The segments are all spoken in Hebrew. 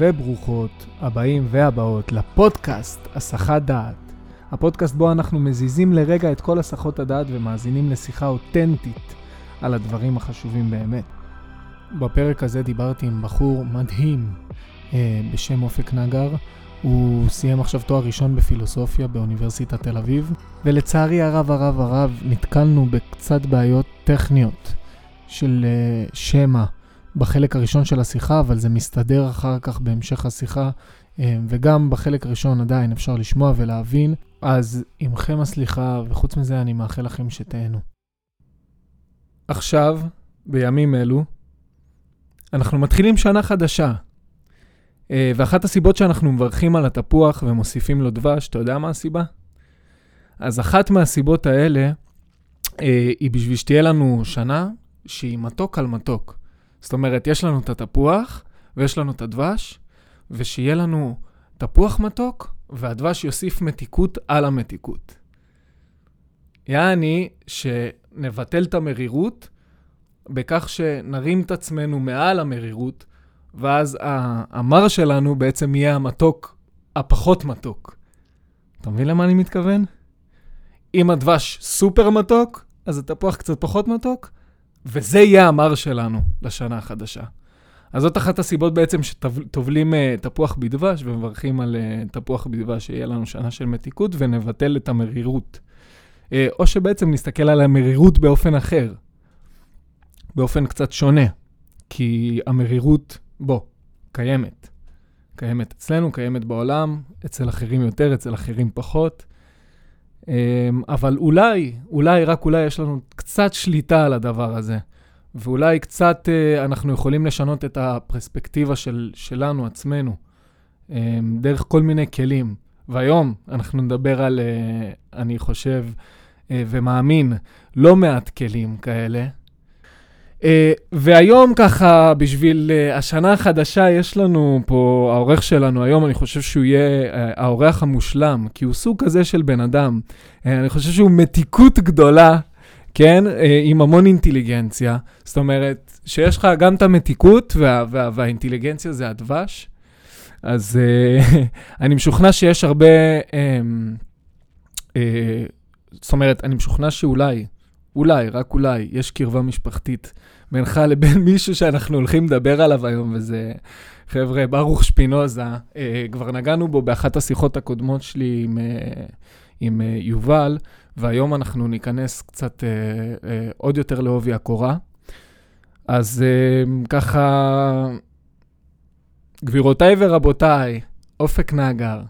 וברוכות הבאים והבאות לפודקאסט הסחת דעת. הפודקאסט בו אנחנו מזיזים לרגע את כל הסחות הדעת ומאזינים לשיחה אותנטית על הדברים החשובים באמת. בפרק הזה דיברתי עם בחור מדהים אה, בשם אופק נגר. הוא סיים עכשיו תואר ראשון בפילוסופיה באוניברסיטת תל אביב, ולצערי הרב הרב הרב נתקלנו בקצת בעיות טכניות של אה, שמע. בחלק הראשון של השיחה, אבל זה מסתדר אחר כך בהמשך השיחה, אה, וגם בחלק הראשון עדיין אפשר לשמוע ולהבין. אז עמכם הסליחה, וחוץ מזה אני מאחל לכם שתהנו. עכשיו, בימים אלו, אנחנו מתחילים שנה חדשה. אה, ואחת הסיבות שאנחנו מברכים על התפוח ומוסיפים לו דבש, אתה יודע מה הסיבה? אז אחת מהסיבות האלה אה, היא בשביל שתהיה לנו שנה שהיא מתוק על מתוק. זאת אומרת, יש לנו את התפוח ויש לנו את הדבש, ושיהיה לנו תפוח מתוק, והדבש יוסיף מתיקות על המתיקות. יעני, שנבטל את המרירות בכך שנרים את עצמנו מעל המרירות, ואז המר שלנו בעצם יהיה המתוק הפחות מתוק. אתה מבין למה אני מתכוון? אם הדבש סופר מתוק, אז התפוח קצת פחות מתוק, וזה יהיה המר שלנו לשנה החדשה. אז זאת אחת הסיבות בעצם שטובלים uh, תפוח בדבש ומברכים על uh, תפוח בדבש, שיהיה לנו שנה של מתיקות ונבטל את המרירות. Uh, או שבעצם נסתכל על המרירות באופן אחר, באופן קצת שונה, כי המרירות, בוא, קיימת. קיימת אצלנו, קיימת בעולם, אצל אחרים יותר, אצל אחרים פחות. אמ, אבל אולי, אולי, רק אולי יש לנו קצת שליטה על הדבר הזה. ואולי קצת uh, אנחנו יכולים לשנות את הפרספקטיבה של, שלנו, עצמנו, um, דרך כל מיני כלים. והיום אנחנו נדבר על, uh, אני חושב uh, ומאמין, לא מעט כלים כאלה, והיום ככה, בשביל uh, השנה החדשה, יש לנו פה, העורך שלנו היום, אני חושב שהוא יהיה האורח המושלם, כי הוא סוג כזה של בן אדם. אני חושב שהוא מתיקות גדולה, כן? עם המון אינטליגנציה. זאת אומרת, שיש לך גם את המתיקות וה, וה, והאינטליגנציה זה הדבש. אז אני משוכנע שיש הרבה... Uh, זאת אומרת, אני משוכנע שאולי... אולי, רק אולי, יש קרבה משפחתית בינך לבין מישהו שאנחנו הולכים לדבר עליו היום, וזה, חבר'ה, ברוך שפינוזה, אה, כבר נגענו בו באחת השיחות הקודמות שלי עם, אה, עם אה, יובל, והיום אנחנו ניכנס קצת אה, אה, עוד יותר לעובי הקורה. אז אה, ככה, גבירותיי ורבותיי, אופק נגר,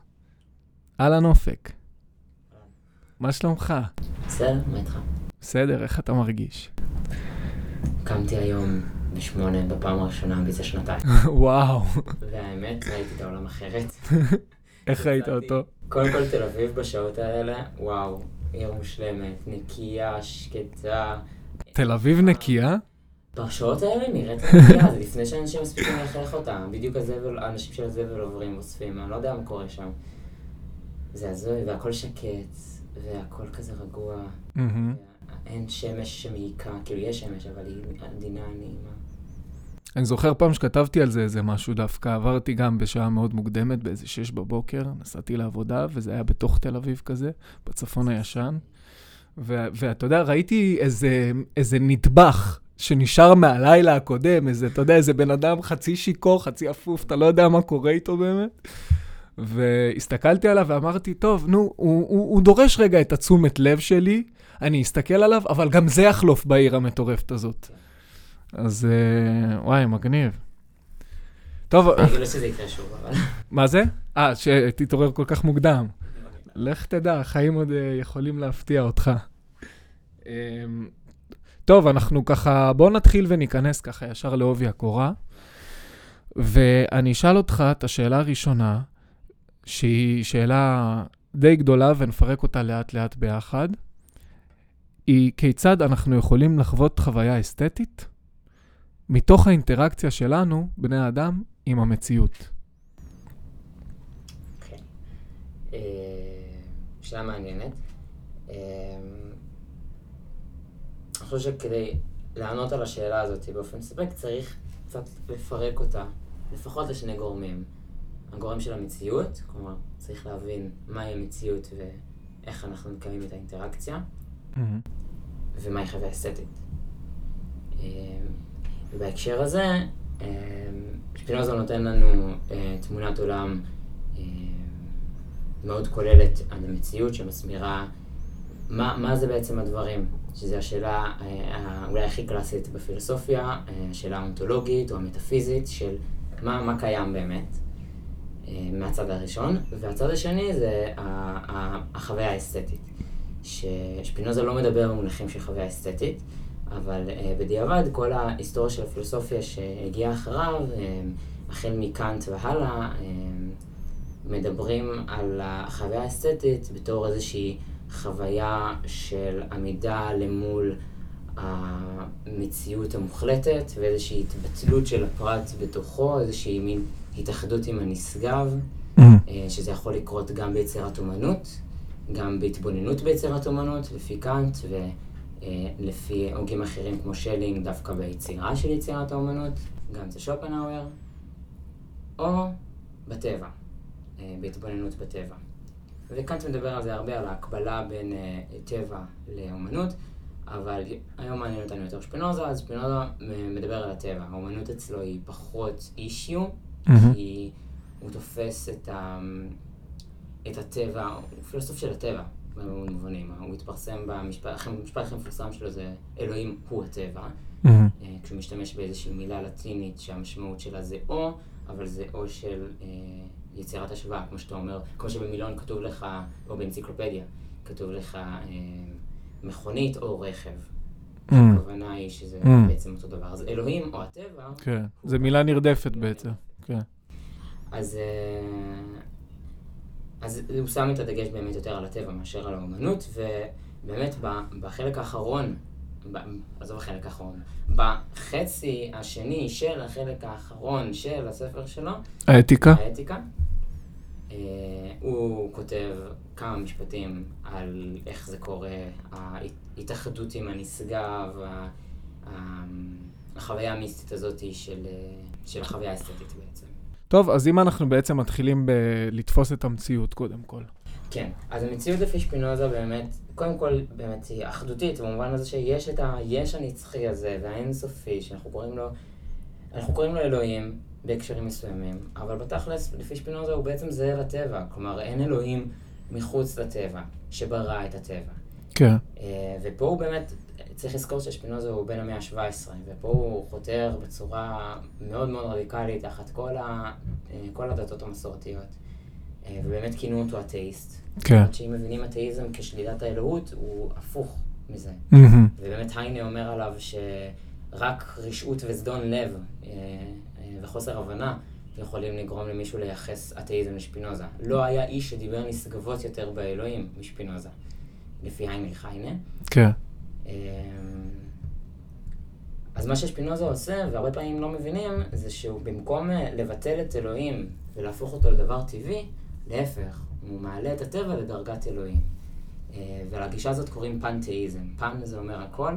אהלן אופק. מה שלומך? בסדר, מה איתך? בסדר, איך אתה מרגיש? קמתי היום בשמונה בפעם הראשונה מזה שנתיים. וואו. והאמת, ראיתי את העולם אחרת. איך ראית אותו? קודם כל תל אביב בשעות האלה, וואו, עיר מושלמת, נקייה, שקטה. תל אביב נקייה? בשעות האלה נראית נקייה, זה לפני שאנשים מספיקים ללכלך אותה. בדיוק הזבל, האנשים של הזבל עוברים, אוספים, אני לא יודע מה קורה שם. זה הזוי, והכל שקט, והכל כזה רגוע. אין שמש שמעיקה, כאילו יש שמש, אבל היא עדינה, נעימה. אני זוכר פעם שכתבתי על זה איזה משהו דווקא, עברתי גם בשעה מאוד מוקדמת, באיזה שש בבוקר, נסעתי לעבודה, וזה היה בתוך תל אביב כזה, בצפון הישן. ואתה יודע, ראיתי איזה, איזה נטבח שנשאר מהלילה הקודם, איזה, אתה יודע, איזה בן אדם חצי שיכור, חצי אפוף, אתה לא יודע מה קורה איתו באמת. והסתכלתי עליו ואמרתי, טוב, נו, הוא, הוא, הוא דורש רגע את התשומת לב שלי, אני אסתכל עליו, אבל גם זה יחלוף בעיר המטורפת הזאת. אז אה, וואי, מגניב. טוב... לא יקרה שוב, אבל... מה זה? אה, שתתעורר כל כך מוקדם. לך תדע, החיים עוד אה, יכולים להפתיע אותך. אמ, טוב, אנחנו ככה, בואו נתחיל וניכנס ככה ישר לעובי הקורה. ואני אשאל אותך את השאלה הראשונה, שהיא שאלה די גדולה ונפרק אותה לאט-לאט ביחד. היא כיצד אנחנו יכולים לחוות חוויה אסתטית מתוך האינטראקציה שלנו, בני האדם, עם המציאות. אה, שאלה מעניינת. אה, אני חושב שכדי לענות על השאלה הזאת באופן ספק, צריך קצת לפרק אותה לפחות לשני גורמים. הגורם של המציאות, כלומר, צריך להבין מהי המציאות ואיך אנחנו מקיימים את האינטראקציה, מהמם. ומהי חוויה אסתטית. אה, ובהקשר הזה, אה, שפינוזה נותן לנו אה, תמונת עולם אה, מאוד כוללת על המציאות, שמסבירה מה, מה זה בעצם הדברים, שזו השאלה אה, אולי הכי קלאסית בפילוסופיה, אה, השאלה האונתולוגית או המטאפיזית של מה, מה קיים באמת, מהצד הראשון, והצד השני זה החוויה האסתטית. ששפינוזה לא מדבר במונחים של חוויה אסתטית, אבל uh, בדיעבד כל ההיסטוריה של הפילוסופיה שהגיעה אחריו, uh, החל מקאנט והלאה, uh, מדברים על החוויה האסתטית בתור איזושהי חוויה של עמידה למול המציאות המוחלטת ואיזושהי התבטלות של הפרט בתוכו, איזושהי מין התאחדות עם הנשגב. אה, שזה יכול לקרות גם ביצירת אומנות, גם בהתבוננות ביצירת אומנות, לפי קאנט, ולפי הוגים אחרים כמו שלינג, דווקא ביצירה של יצירת האומנות, גם אצל שופנהאואר, או בטבע, אה, בהתבוננות בטבע. וקאנט מדבר על זה הרבה, על ההקבלה בין אה, טבע לאומנות, אבל היום מעניין אותנו יותר שפינוזה, אז שפינוזה אה, מדבר על הטבע. האומנות אצלו היא פחות אישיו, מהמם. כי הוא תופס את, ה... את הטבע, הוא פילוסוף של הטבע, בהרבה מובנים. הוא התפרסם במשפט, המשפט הכי מפורסם שלו זה אלוהים הוא הטבע. אה, כשהוא משתמש באיזושהי מילה לטינית שהמשמעות שלה זה או, אבל זה או של אה, יצירת השוואה, כמו שאתה אומר, כמו שבמילון כתוב לך, או באנציקלופדיה, כתוב לך אה, מכונית או רכב. הכוונה היא שזה Mm. בעצם אותו דבר. אז אלוהים או הטבע, כן, זו מילה נרדפת בעצם. כן. אז, אה, אז הוא שם את הדגש באמת יותר על הטבע מאשר על האומנות, ובאמת בחלק האחרון, עזוב החלק האחרון, בחצי השני של החלק האחרון של הספר שלו, האתיקה? האתיקה, אה, הוא כותב כמה משפטים על איך זה קורה, ההתאחדות עם הנשגב, החוויה המיסטית הזאת של, אה, של החוויה האסתטית בעצם. טוב, אז אם אנחנו בעצם מתחילים לתפוס את המציאות קודם כל. כן, אז המציאות לפי שפינוזה באמת, קודם כל באמת היא אחדותית, במובן הזה שיש את היש הנצחי הזה והאינסופי, שאנחנו קוראים לו, אנחנו קוראים לו אלוהים בהקשרים מסוימים, אבל בתכלס, לפי שפינוזה הוא בעצם זהה לטבע, כלומר אין אלוהים מחוץ לטבע, שברא את הטבע. כן. אה, ופה הוא באמת, צריך לזכור ששפינוזה הוא בן המאה ה-17, ופה הוא חותר בצורה מאוד מאוד רדיקלית תחת כל, ה, אה, כל הדתות המסורתיות. אה, ובאמת כינו אותו אתאיסט. כן. למרות שאם מבינים אתאיזם כשלילת האלוהות, הוא הפוך מזה. מהמם. ובאמת היינה אומר עליו שרק רשעות וזדון לב אה, וחוסר הבנה יכולים לגרום למישהו לייחס אתאיזם לשפינוזה. לא היה איש שדיבר נשגבות יותר באלוהים משפינוזה, לפי היינה. כן. אמ, אז מה ששפינוזה עושה, והרבה פעמים לא מבינים, זה שהוא במקום אה, לבטל את אלוהים ולהפוך אותו לדבר טבעי, להפך, הוא מעלה את הטבע לדרגת אלוהים. אה, ולגישה הזאת קוראים פן-תאיזם. פן זה אומר הכל,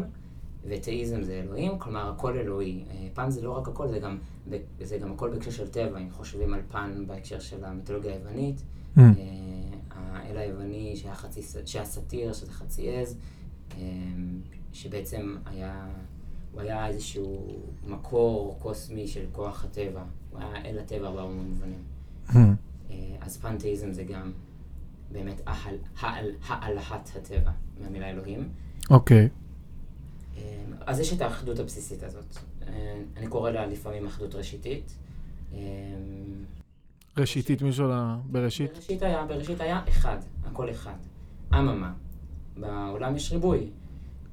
ותאיזם זה אלוהים, כלומר הכל אלוהי. אה, פן זה לא רק הכל, זה גם, זה גם הכל בהקשר של טבע, אם חושבים על פן בהקשר של המיתולוגיה היוונית. אה, האל היווני שהיה, חצי, שהיה סאטיר, שזה חצי עז, שבעצם היה, הוא היה איזשהו מקור קוסמי של כוח הטבע. הוא היה אל הטבע בהרבה מובנים. מהמם. אה, אז פנתאיזם זה גם באמת העל, העל, העלהת הטבע, מהמילה אלוהים. אוקיי. אה, אז יש את האחדות הבסיסית הזאת. אה, אני קורא לה לפעמים אחדות ראשיתית. אה, ראשיתית מישהו בראשית? בראשית היה, בראשית היה אחד, הכל אחד. אממה, בעולם יש ריבוי,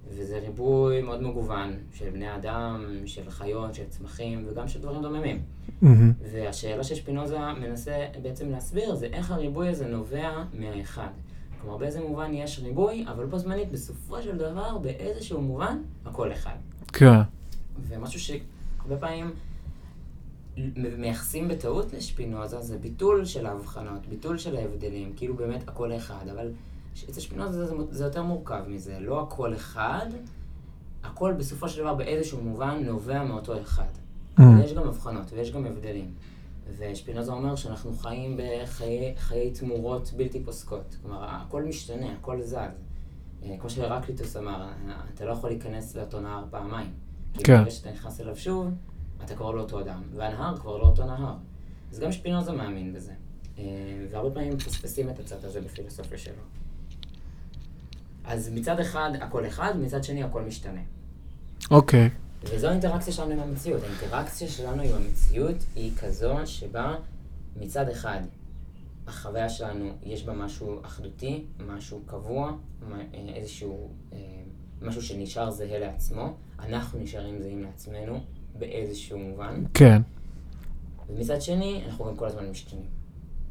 וזה ריבוי מאוד מגוון של בני אדם, של חיות, של צמחים וגם של דברים דוממים. מהמם. והשאלה ששפינוזה מנסה בעצם להסביר זה איך הריבוי הזה נובע מהאחד. כלומר, באיזה מובן יש ריבוי, אבל בו זמנית, בסופו של דבר, באיזשהו מובן, הכל אחד. כן. ומשהו שהרבה פעמים מייחסים בטעות לשפינוזה זה ביטול של ההבחנות, ביטול של ההבדלים, כאילו באמת הכל אחד, אבל אצל שפינוזה זה, זה יותר מורכב מזה, לא הכל אחד, הכל בסופו של דבר באיזשהו מובן נובע מאותו אחד. Mm. אבל יש גם הבחנות ויש גם הבדלים. ושפינוזה אומר שאנחנו חיים בחיי תמורות בלתי פוסקות. כלומר, הכל משתנה, הכל זז. אה, כמו שהרקליטוס אמר, אתה לא יכול להיכנס לאותו נהר פעמיים. כי כן. ברגע שאתה נכנס אליו שוב, אתה כבר לא אותו אדם, והנהר כבר לא אותו נהר. אז גם שפינוזה מאמין בזה. אה, והרבה פעמים מפספסים את הצד הזה בפילוסופיה שלו. אז מצד אחד הכל אחד, מצד שני הכל משתנה. אוקיי. וזו האינטראקציה שלנו עם המציאות. האינטראקציה שלנו עם המציאות היא כזו שבה מצד אחד החוויה שלנו יש בה משהו אחדותי, משהו קבוע, אה, איזשהו, אה, משהו שנשאר זהה לעצמו, אנחנו נשארים זהים לעצמנו באיזשהו מובן, כן. ומצד שני אנחנו גם כל הזמן משתנים.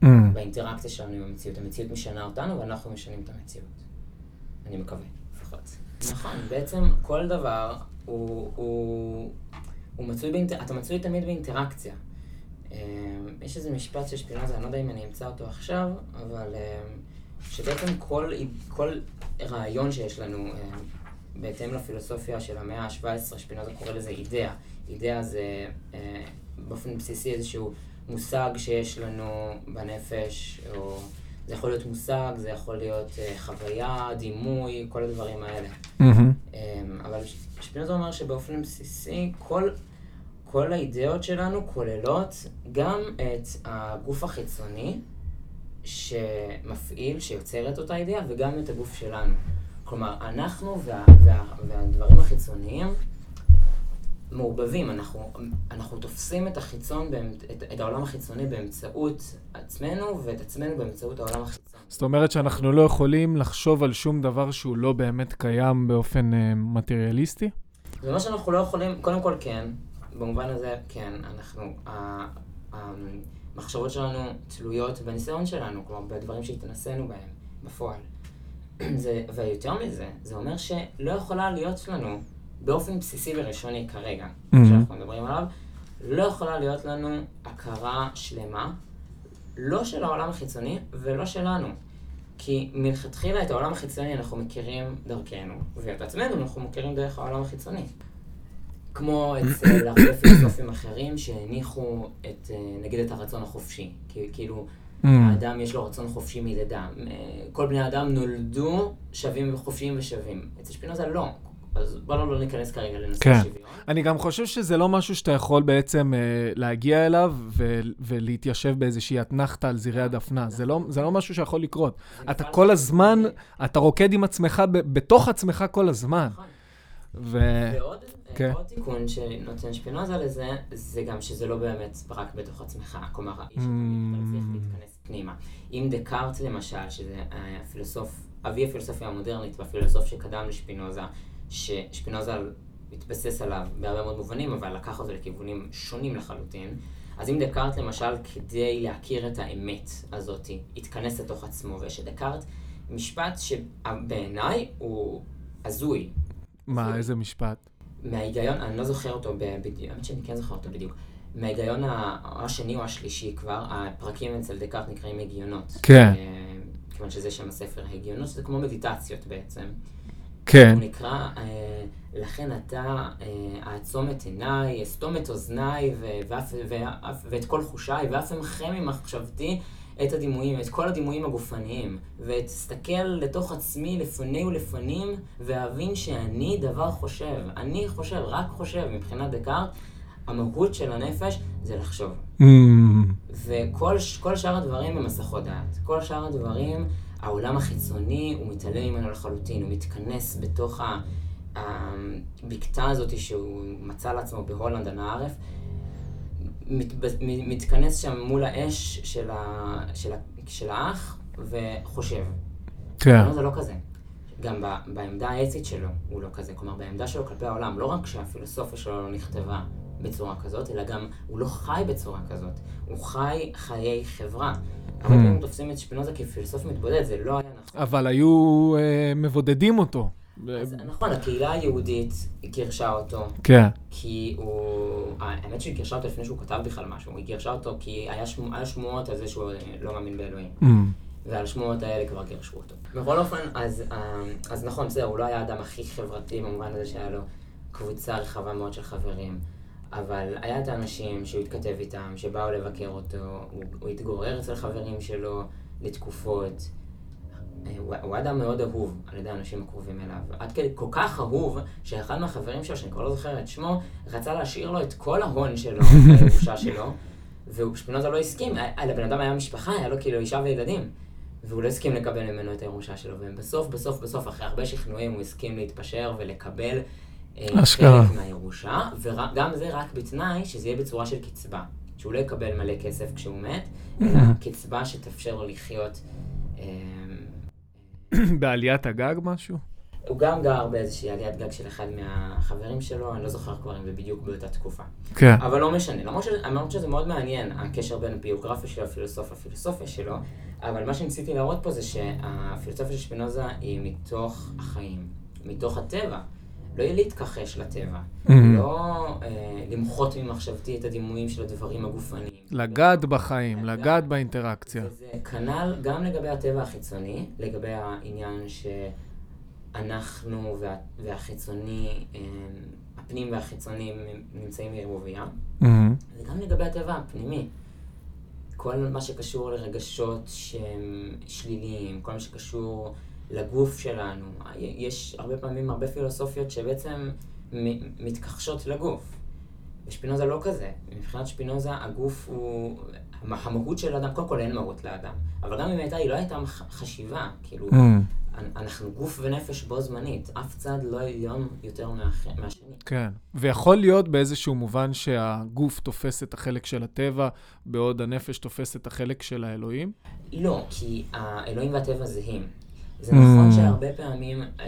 Mm. באינטראקציה שלנו עם המציאות. המציאות משנה אותנו ואנחנו משנים את המציאות. אני מקווה, לפחות. נכון, בעצם כל דבר הוא, הוא, הוא מצוי באינטר... אתה מצוי תמיד באינטראקציה. אה, יש איזה משפט של שפינוזה, אני לא יודע אם אני אמצא אותו עכשיו, אבל אה, שבעצם כל, כל רעיון שיש לנו, אה, בהתאם לפילוסופיה של המאה ה-17, שפינוזה קורא לזה אידאה. אידאה זה באופן בסיסי איזשהו מושג שיש לנו בנפש, או זה יכול להיות מושג, זה יכול להיות אה, חוויה, דימוי, כל הדברים האלה. מהמם. אמ, אבל שפינוזה אומר שבאופן בסיסי כל, כל האידאות שלנו כוללות גם את הגוף החיצוני שמפעיל, שיוצר את אותה אידאה, וגם את הגוף שלנו. כלומר, אנחנו וה, וה, והדברים החיצוניים מעורבבים, אנחנו, אנחנו תופסים את החיצון, את, את העולם החיצוני באמצעות עצמנו, ואת עצמנו באמצעות העולם החיצון. זאת אומרת שאנחנו לא יכולים לחשוב על שום דבר שהוא לא באמת קיים באופן אה, מטריאליסטי? זה מה שאנחנו לא יכולים, קודם כל כן, במובן הזה כן, אנחנו, המחשבות שלנו תלויות בניסיון שלנו, כלומר בדברים שהתנסינו בהם, בפועל. זה, ויותר מזה, זה אומר שלא יכולה להיות לנו, באופן בסיסי וראשוני כרגע, Mhm. שאנחנו מדברים עליו, לא יכולה להיות לנו הכרה שלמה, לא של העולם החיצוני ולא שלנו. כי מלכתחילה את העולם החיצוני אנחנו מכירים דרכנו, ואת עצמנו אנחנו מכירים דרך העולם החיצוני. כמו אצל הרבה פילוסופים אחרים שהניחו את, אה, נגיד את הרצון החופשי. כי- כאילו, Mm. האדם יש לו רצון חופשי מלידה. כל בני האדם נולדו שווים וחופשיים ושווים. אצל שפינוזה לא. אז בואו לא ניכנס כרגע לנושא כן. השוויון. אני גם חושב שזה לא משהו שאתה יכול בעצם אה, להגיע אליו ו- ולהתיישב באיזושהי אתנחתא על זרעי הדפנה. זה לא, זה לא משהו שיכול לקרות. אתה כל לא הזמן. אתה רוקד עם עצמך, ב- בתוך עצמך כל הזמן. נכון. ו... ועוד כן. עוד תיקון שנותן שפינוזה לזה, זה גם שזה לא באמת רק בתוך עצמך. כלומר, האיש אתה מצליח להתכנס פנימה. אם דקארט למשל, שזה אה, הפילוסוף, אבי הפילוסופיה המודרנית והפילוסוף שקדם לשפינוזה, ששפינוזה התבסס עליו בהרבה מאוד מובנים, אבל לקח אותו לכיוונים שונים לחלוטין. אז אם דקארט למשל, כדי להכיר את האמת הזאת, התכנס לתוך עצמו, ויש לדקארט משפט שבעיניי הוא הזוי. מה, איזה משפט? מההיגיון, אני לא זוכר אותו בדיוק, האמת שאני כן זוכר אותו בדיוק. מההיגיון השני או השלישי כבר, הפרקים אצל דקארט נקראים הגיונות. כן. אה, כיוון שזה שם הספר, הגיונות שזה כמו מדיטציות בעצם. כן. הוא נקרא, אה, לכן אתה אה, אעצום את עיניי, אסתום את אוזניי ו- ואף- ואף- ואת כל חושיי, ואף אמחה ממחשבתי את הדימויים, את כל הדימויים הגופניים, ואסתכל לתוך עצמי לפני ולפנים, ואבין שאני דבר חושב. אני חושב, רק חושב, מבחינת דקארט, המהות של הנפש זה לחשוב. Mm, וכל שאר הדברים הם מסכות דעת. כל שאר הדברים, העולם החיצוני, הוא מתעלם ממנו לחלוטין, הוא מתכנס בתוך הבקתה הזאת שהוא מצא לעצמו בהולנד, אנא ערף, מתבז- מ- מתכנס שם מול האש של, ה, של, ה, של האח וחושב. כן. זה לא כזה. גם ב- בעמדה האתית שלו הוא לא כזה. כלומר, בעמדה שלו כלפי העולם, לא רק שהפילוסופיה שלו לא נכתבה בצורה כזאת, אלא גם הוא לא חי בצורה כזאת. הוא חי חיי חברה. הרבה Hmm. פעמים תופסים את שפינוזה כפילוסוף מתבודד, זה לא היה נכון. אבל היו אה, מבודדים אותו. אז נכון, הקהילה היהודית גירשה אותו, כן. כי הוא... האמת שהיא גירשה אותו לפני שהוא כתב בכלל משהו, היא גירשה אותו כי היה, שמו... היה שמועות על זה שהוא אה, לא מאמין באלוהים. Mm, ועל השמועות האלה כבר גירשו אותו. בכל אופן, אז, אה, אז נכון, בסדר, הוא לא היה האדם הכי חברתי במובן הזה שהיה לו קבוצה רחבה מאוד של חברים, אבל היה את האנשים שהוא התכתב איתם, שבאו לבקר אותו, הוא, הוא התגורר אצל חברים שלו לתקופות. אה, הוא, הוא אדם מאוד אהוב על ידי האנשים הקרובים אליו. עד כדי כל כך אהוב, שאחד מהחברים שלו, שאני כבר לא זוכר את שמו, רצה להשאיר לו את כל ההון שלו, את הירושה שלו, ושפינוזה לא הסכים. לבן אדם היה משפחה, היה לו כאילו אישה וילדים. והוא לא הסכים לקבל ממנו את הירושה שלו, ובסוף, בסוף, בסוף, אחרי הרבה שכנועים, הוא הסכים להתפשר ולקבל אה, אשכרה. חלק מהירושה, וגם זה רק בתנאי שזה יהיה בצורה של קצבה. שהוא לא יקבל מלא כסף כשהוא מת, אלא קצבה שתאפשר לו לחיות. אה, בעליית הגג משהו? הוא גם גר באיזושהי עליית גג של אחד מהחברים שלו, אני לא זוכר כבר אם זה בדיוק באותה תקופה. כן. אבל לא משנה, למרות שזה, למרות שזה מאוד מעניין, הקשר בין הביוגרפיה שלו לפילוסופיה לפילוסופיה שלו, אבל מה שניסיתי להראות פה זה שהפילוסופיה של שפינוזה היא מתוך החיים, מתוך הטבע. לא יהיה להתכחש לטבע, Mhm. לא אה, למחות ממחשבתי את הדימויים של הדברים הגופניים. לגעת בחיים, לגעת באינטראקציה. וזה כנ"ל גם לגבי הטבע החיצוני, לגבי העניין שאנחנו וה, והחיצוני, אה, הפנים והחיצוני נמצאים בערבוביה, מהמם. וגם לגבי הטבע הפנימי. כל מה שקשור לרגשות שהם שליליים, כל מה שקשור לגוף שלנו. יש הרבה פעמים הרבה פילוסופיות שבעצם מתכחשות לגוף. ושפינוזה לא כזה. מבחינת שפינוזה הגוף הוא... המהות של האדם, קודם כל אין מהות לאדם. אבל גם אם הייתה, היא לא הייתה חשיבה. כאילו, מהמם. אנחנו גוף ונפש בו זמנית. אף צד לא עליון יותר מהשני. כן. ויכול להיות באיזשהו מובן שהגוף תופס את החלק של הטבע, בעוד הנפש תופס את החלק של האלוהים? לא, כי האלוהים והטבע זהים. זה Mm. נכון שהרבה פעמים אה,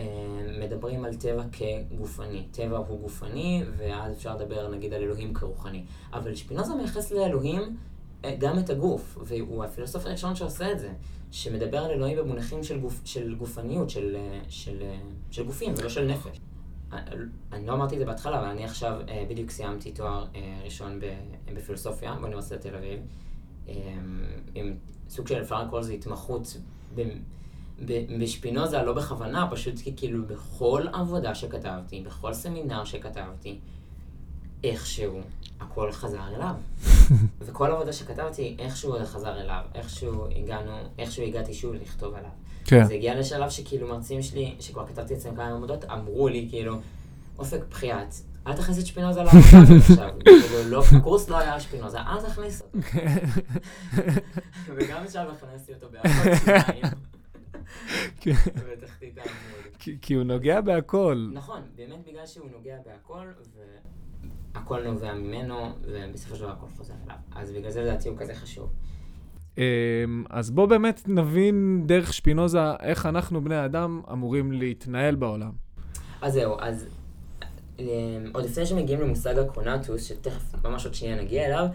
מדברים על טבע כגופני. טבע הוא גופני, ואז אפשר לדבר נגיד על אלוהים כרוחני. אבל שפינוזה מייחס לאלוהים אה, גם את הגוף, והוא הפילוסוף הראשון שעושה את זה, שמדבר על אלוהים במונחים של, גוף, של גופניות, של, אה, של, אה, של גופים, ולא של נפש. אה, אני לא אמרתי את זה בהתחלה, אבל אני עכשיו אה, בדיוק סיימתי תואר אה, ראשון ב- בפילוסופיה באוניברסיטת תל אביב, אה, עם סוג של אפשר לקרוא לזה התמחות בשפינוזה, לא בכוונה, פשוט כי כאילו בכל עבודה שכתבתי, בכל סמינר שכתבתי, איכשהו הכל חזר אליו. וכל עבודה שכתבתי, איכשהו זה חזר אליו, איכשהו הגענו, איכשהו הגעתי שוב לכתוב עליו. כן. זה הגיע לשלב שכאילו מרצים שלי, שכבר כתבתי אצלם כמה עמודות, אמרו לי כאילו, אופק בחייאת, אל תכניס את שפינוזה לעבודה עכשיו. כאילו, לא, הקורס לא היה שפינוזה, אל תכניס אותו. וגם עכשיו הכנסתי אותו בארבע שניים. כן. בתחתית העמוד. כי- הוא נוגע בהכל. נכון, באמת בגלל שהוא נוגע בהכל, והכל נובע ממנו, ובסופו של דבר הכל חוזר אליו. אז בגלל זה לדעתי הוא כזה חשוב. אמ, אז בוא באמת נבין דרך שפינוזה איך אנחנו, בני אדם, אמורים להתנהל בעולם. אז זהו, אז אה, עוד לפני שמגיעים למושג הקרונטוס, שתכף ממש עוד שנייה נגיע אליו,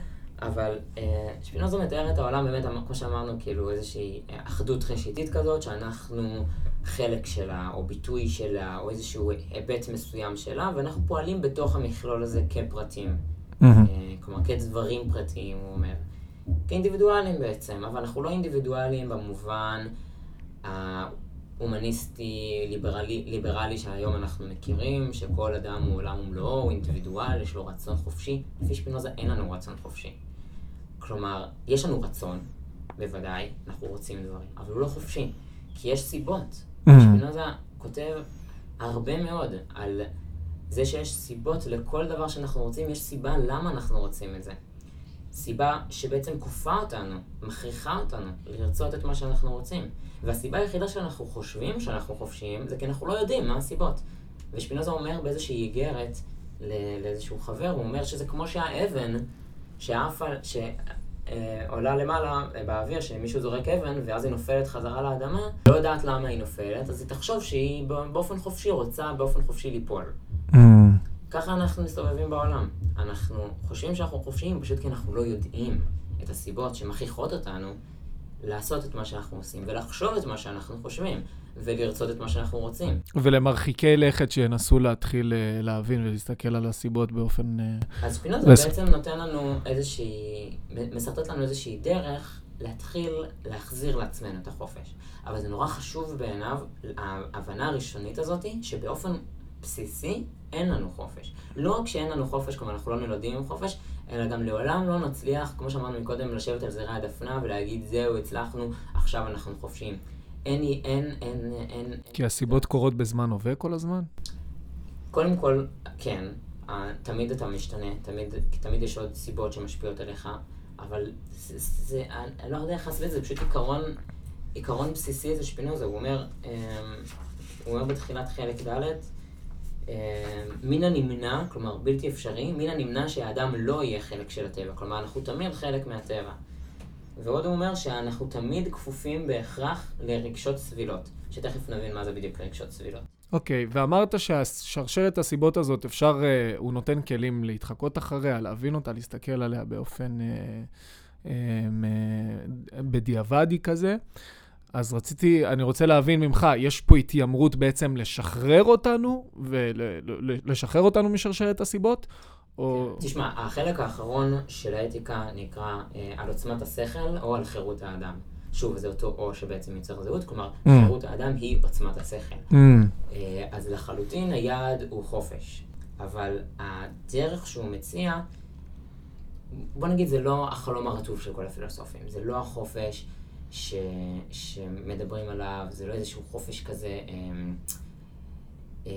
אבל אה, שפינוזה מתאר את העולם באמת, כמו שאמרנו, כאילו איזושהי אה, אחדות ראשיתית כזאת, שאנחנו חלק שלה, או ביטוי שלה, או איזשהו היבט מסוים שלה, ואנחנו פועלים בתוך המכלול הזה כפרטים. אה, כלומר, כדברים פרטיים, הוא אומר. כאינדיבידואלים בעצם, אבל אנחנו לא אינדיבידואלים במובן ההומניסטי, ליברלי, ליברלי שהיום אנחנו מכירים, שכל אדם הוא עולם ומלואו, הוא אינדיבידואל, יש לו רצון חופשי. לפי שפינוזה אין לנו רצון חופשי. כלומר, יש לנו רצון, בוודאי, אנחנו רוצים דברים, אבל הוא לא חופשי, כי יש סיבות. שפינוזה כותב הרבה מאוד על זה שיש סיבות לכל דבר שאנחנו רוצים, יש סיבה למה אנחנו רוצים את זה. סיבה שבעצם כופה אותנו, מכריחה אותנו לרצות את מה שאנחנו רוצים. והסיבה היחידה שאנחנו חושבים שאנחנו חופשיים, זה כי אנחנו לא יודעים מה הסיבות. ושפינוזה אומר באיזושהי איגרת לאיזשהו חבר, הוא אומר שזה כמו שהאבן שעפה, שעולה למעלה אה, באוויר, שמישהו זורק אבן, ואז היא נופלת חזרה לאדמה, לא יודעת למה היא נופלת, אז היא תחשוב שהיא באופן חופשי רוצה באופן חופשי ליפול. ככה אנחנו מסתובבים בעולם. אנחנו חושבים שאנחנו חופשיים פשוט כי אנחנו לא יודעים את הסיבות שמכריחות אותנו לעשות את מה שאנחנו עושים, ולחשוב את מה שאנחנו חושבים, ולרצות את מה שאנחנו רוצים. ולמרחיקי לכת שינסו להתחיל אה, להבין ולהסתכל על הסיבות באופן... אה, אז שפינוזה בס- בעצם נותן לנו איזושהי, מסרטט לנו איזושהי דרך להתחיל להחזיר לעצמנו את החופש. אבל זה נורא חשוב בעיניו, ההבנה הראשונית הזאת, שבאופן בסיסי, אין לנו חופש. לא רק שאין לנו חופש, כלומר אנחנו לא נולדים עם חופש, אלא גם לעולם לא נצליח, כמו שאמרנו מקודם, לשבת על זרי הדפנה ולהגיד, זהו, הצלחנו, עכשיו אנחנו חופשיים. אין, אין, אין, אין... אין כי הסיבות קורות בזמן הווה כל הזמן? קודם כל, כן. תמיד אתה משתנה, תמיד, תמיד יש עוד סיבות שמשפיעות עליך, אבל זה, זה, אני לא יודע איך להסביר את זה, פשוט עיקרון, עיקרון בסיסי זה שפינוזה, הוא אומר, אמ, הוא אומר בתחילת חלק ד', אמ, מן הנמנע, כלומר בלתי אפשרי, מן הנמנע שהאדם לא יהיה חלק של הטבע, כלומר אנחנו תמיד חלק מהטבע. ועוד הוא אומר שאנחנו תמיד כפופים בהכרח לרגשות סבילות, שתכף נבין מה זה בדיוק רגשות סבילות. אוקיי, okay, ואמרת שהשרשרת הסיבות הזאת, אפשר, uh, הוא נותן כלים להתחקות אחריה, להבין אותה, להסתכל עליה באופן uh, um, uh, בדיעבדי כזה. אז רציתי, אני רוצה להבין ממך, יש פה התיימרות בעצם לשחרר אותנו, ולשחרר אותנו משרשרת הסיבות? או... תשמע, החלק האחרון של האתיקה נקרא אה, על עוצמת השכל או על חירות האדם. שוב, זה אותו או שבעצם יוצר זהות, כלומר, mm. חירות האדם היא עוצמת השכל. Mm. אה, אז לחלוטין היעד הוא חופש, אבל הדרך שהוא מציע, בוא נגיד, זה לא החלום הרטוב של כל הפילוסופים, זה לא החופש ש... שמדברים עליו, זה לא איזשהו חופש כזה... אה, אה,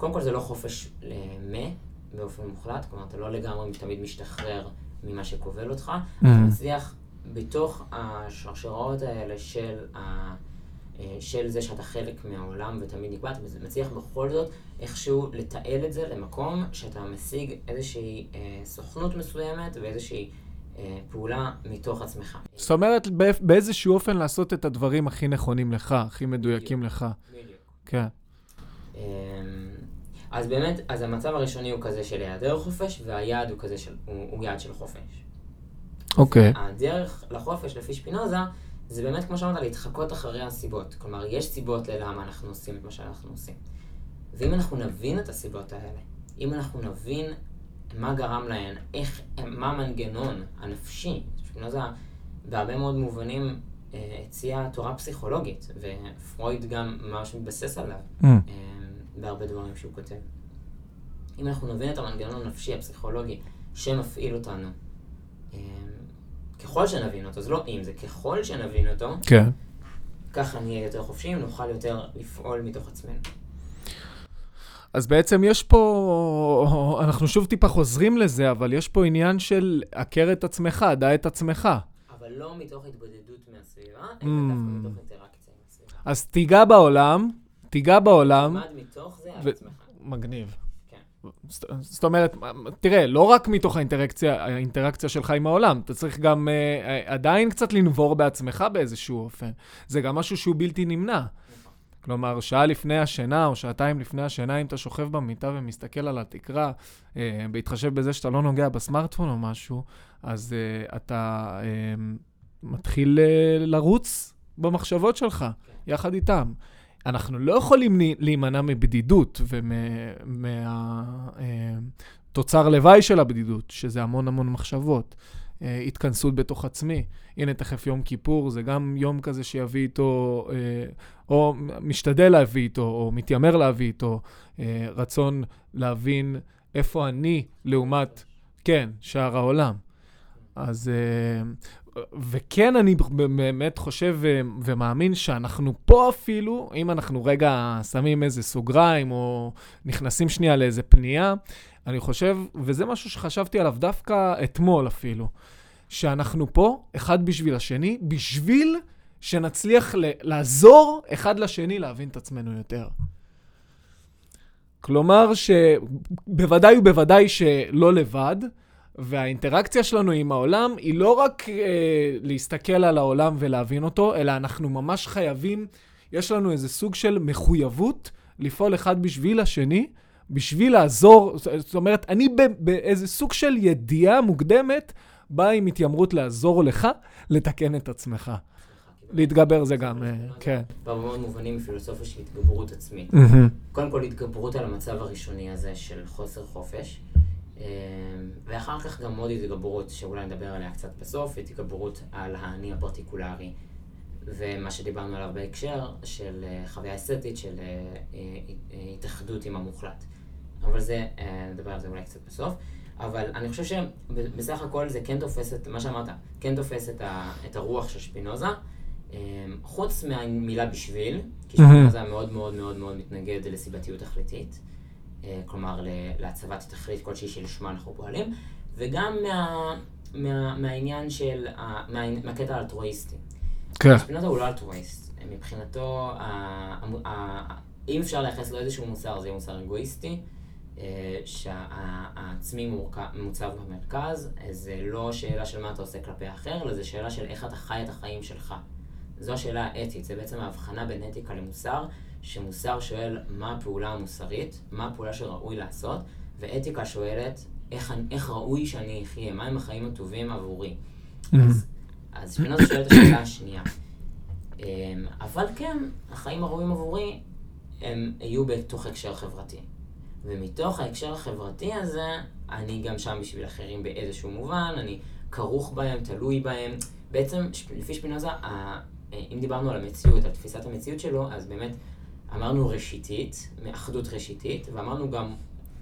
קודם כל זה לא חופש למה באופן מוחלט, כלומר אתה לא לגמרי תמיד משתחרר ממה שכובל אותך, mm. אתה מצליח בתוך השרשראות האלה של, ה... אה, של זה שאתה חלק מהעולם ותמיד נקבע, אתה מצליח בכל זאת איכשהו לתעל את זה למקום שאתה משיג איזושהי אה, סוכנות מסוימת ואיזושהי אה, פעולה מתוך עצמך. זאת אומרת, באיזשהו אופן לעשות את הדברים הכי נכונים לך, הכי מדויקים לך. בדיוק. כן. אמ, אז באמת, אז המצב הראשוני הוא כזה של היעדר חופש, והיעד הוא כזה של, הוא, הוא יעד של חופש. אוקיי. Okay. הדרך לחופש, לפי שפינוזה, זה באמת, כמו שאמרת, להתחקות אחרי הסיבות. כלומר, יש סיבות ללמה אנחנו עושים את מה שאנחנו עושים. ואם אנחנו נבין את הסיבות האלה, אם אנחנו נבין מה גרם להן, איך, מה המנגנון הנפשי, שפינוזה בהרבה מאוד מובנים אה, הציע תורה פסיכולוגית, ופרויד גם ממש מתבסס עליו. Mm. בהרבה דברים שהוא כותב. אם אנחנו נבין את המנגנון הנפשי, הפסיכולוגי, שמפעיל אותנו, אמ, ככל שנבין אותו, זה לא אם, זה ככל שנבין אותו, כן. ככה נהיה יותר חופשיים, נוכל יותר לפעול מתוך עצמנו. אז בעצם יש פה, אנחנו שוב טיפה חוזרים לזה, אבל יש פה עניין של עקר את עצמך, דע את עצמך. אבל לא מתוך התבודדות מהסביבה, אלא דווקא mm. מתוך אינטראקציה עם הסביבה. אז תיגע בעולם, תיגע בעולם. תלמד מתוך זה על עצמך. מגניב. כן. זאת אומרת, תראה, לא רק מתוך האינטראקציה, האינטראקציה שלך עם העולם, אתה צריך גם uh, עדיין קצת לנבור בעצמך באיזשהו אופן. זה גם משהו שהוא בלתי נמנע. נכון. כלומר, שעה לפני השינה או שעתיים לפני השינה, אם אתה שוכב במיטה ומסתכל על התקרה, uh, בהתחשב בזה שאתה לא נוגע בסמארטפון או משהו, אז uh, אתה uh, מתחיל uh, לרוץ במחשבות שלך, כן. יחד איתם. אנחנו לא יכולים להימנע מבדידות ומהתוצר אה, לוואי של הבדידות, שזה המון המון מחשבות. אה, התכנסות בתוך עצמי. הנה, תכף יום כיפור, זה גם יום כזה שיביא איתו, אה, או משתדל להביא איתו, או מתיימר להביא איתו, רצון להבין איפה אני לעומת, כן, שאר העולם. אז וכן, אני באמת חושב ומאמין שאנחנו פה אפילו, אם אנחנו רגע שמים איזה סוגריים או נכנסים שנייה לאיזה פנייה, אני חושב, וזה משהו שחשבתי עליו דווקא אתמול אפילו, שאנחנו פה אחד בשביל השני, בשביל שנצליח לעזור אחד לשני להבין את עצמנו יותר. כלומר, שבוודאי ובוודאי שלא לבד, והאינטראקציה שלנו עם העולם היא לא רק אה, להסתכל על העולם ולהבין אותו, אלא אנחנו ממש חייבים, יש לנו איזה סוג של מחויבות לפעול אחד בשביל השני, בשביל לעזור, זאת אומרת, אני באיזה סוג של ידיעה מוקדמת, באה עם התיימרות לעזור לך לתקן את עצמך. להתגבר זה גם, אה, כן. בהרבה מובנים פילוסופיה של התגברות עצמית. קודם כל, התגברות על המצב הראשוני הזה של חוסר חופש. אמ, ואחר כך גם עוד התגברות, שאולי נדבר עליה קצת בסוף, התגברות על האני הפרטיקולרי. ומה שדיברנו עליו בהקשר של אה, חוויה אסתטית, של אה, אה, התאחדות עם המוחלט. אבל זה, נדבר על זה אולי קצת בסוף. אבל אני חושב שבסך הכל זה כן תופס את, מה שאמרת, כן תופס את, ה, את הרוח של שפינוזה. חוץ מהמילה בשביל, כי שפינוזה מאוד מאוד מאוד מאוד מתנגד לסיבתיות תכליתית. כלומר, להצבת תכלית כלשהי שלשמה אנחנו פועלים, וגם מה, מה, מהעניין של, מה, מהקטע האלטרואיסטי. כן. שפינוזה הוא לא אלטרואיסט. מבחינתו, אם אפשר לייחס לו איזשהו מוסר, זה יהיה מוסר אגואיסטי, אה, שהעצמי מוצב במרכז, זה לא שאלה של מה אתה עושה כלפי האחר, אלא זה שאלה של איך אתה חי את החיים שלך. זו השאלה האתית, זה בעצם ההבחנה בין אתיקה למוסר, שמוסר שואל מה הפעולה המוסרית, מה הפעולה שראוי לעשות, ואתיקה שואלת איך, איך ראוי שאני אחיה, מהם החיים הטובים עבורי. Mm-hmm. אז, אז שפינוזה שואל את השאלה השנייה. אמ, אבל כן, החיים הראויים עבורי הם יהיו בתוך הקשר חברתי. ומתוך ההקשר החברתי הזה, אני גם שם בשביל אחרים באיזשהו מובן, אני כרוך בהם, תלוי בהם. בעצם, לפי שפינוזה, אם דיברנו על המציאות, על תפיסת המציאות שלו, אז באמת אמרנו ראשיתית, מאחדות ראשיתית, ואמרנו גם,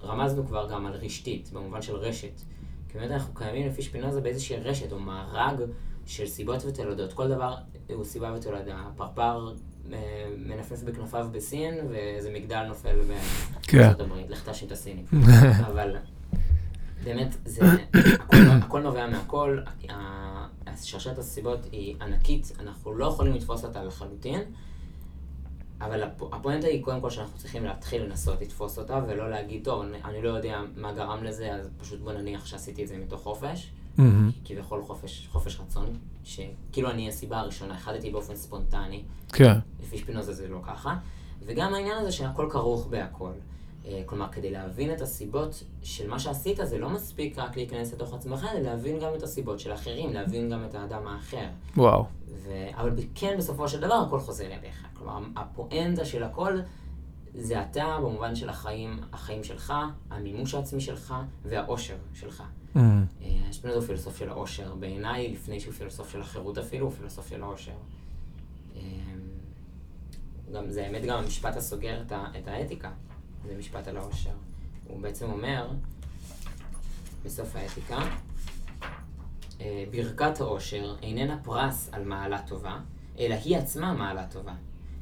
רמזנו כבר גם על רשתית, במובן של רשת. כי באמת אנחנו קיימים לפי שפינוזה באיזושהי רשת או מארג של סיבות ותולדות. כל דבר הוא סיבה ותולדה. פרפר אה, מנפנף בכנפיו בסין, ואיזה מגדל נופל כן. בארצות הברית. לך תאשים את הסינים. אבל באמת, זה, הכל, הכל נובע מהכל. שרשרת הסיבות היא ענקית, אנחנו לא יכולים לתפוס אותה לחלוטין. אבל הפואנטה היא קודם כל שאנחנו צריכים להתחיל לנסות לתפוס אותה, ולא להגיד, טוב, אני, אני לא יודע מה גרם לזה, אז פשוט בוא נניח שעשיתי את זה מתוך חופש. Mm-hmm. כביכול חופש, חופש רצון, שכאילו אני הסיבה הראשונה, החלטתי באופן ספונטני. כן. לפי שפינוזה זה לא ככה. וגם העניין הזה שהכל כרוך בהכל. אה, כלומר, כדי להבין את הסיבות של מה שעשית, זה לא מספיק רק להיכנס לתוך עצמך, אלא להבין גם את הסיבות של האחרים, להבין גם את האדם האחר. וואו. ו... אבל כן, בסופו של דבר, הכל חוזר אליך. כלומר, הפואנטה של הכל זה אתה במובן של החיים, החיים שלך, המימוש העצמי שלך והאושר שלך. Mm. שפינוזה הוא פילוסוף של האושר. בעיניי, לפני שהוא פילוסוף של החירות אפילו, הוא פילוסוף של האושר. אה, גם זה האמת גם המשפט הסוגר את, ה, את האתיקה. זה משפט על האושר. הוא בעצם אומר, בסוף האתיקה, ברכת האושר איננה פרס על מעלה טובה, אלא היא עצמה מעלה טובה.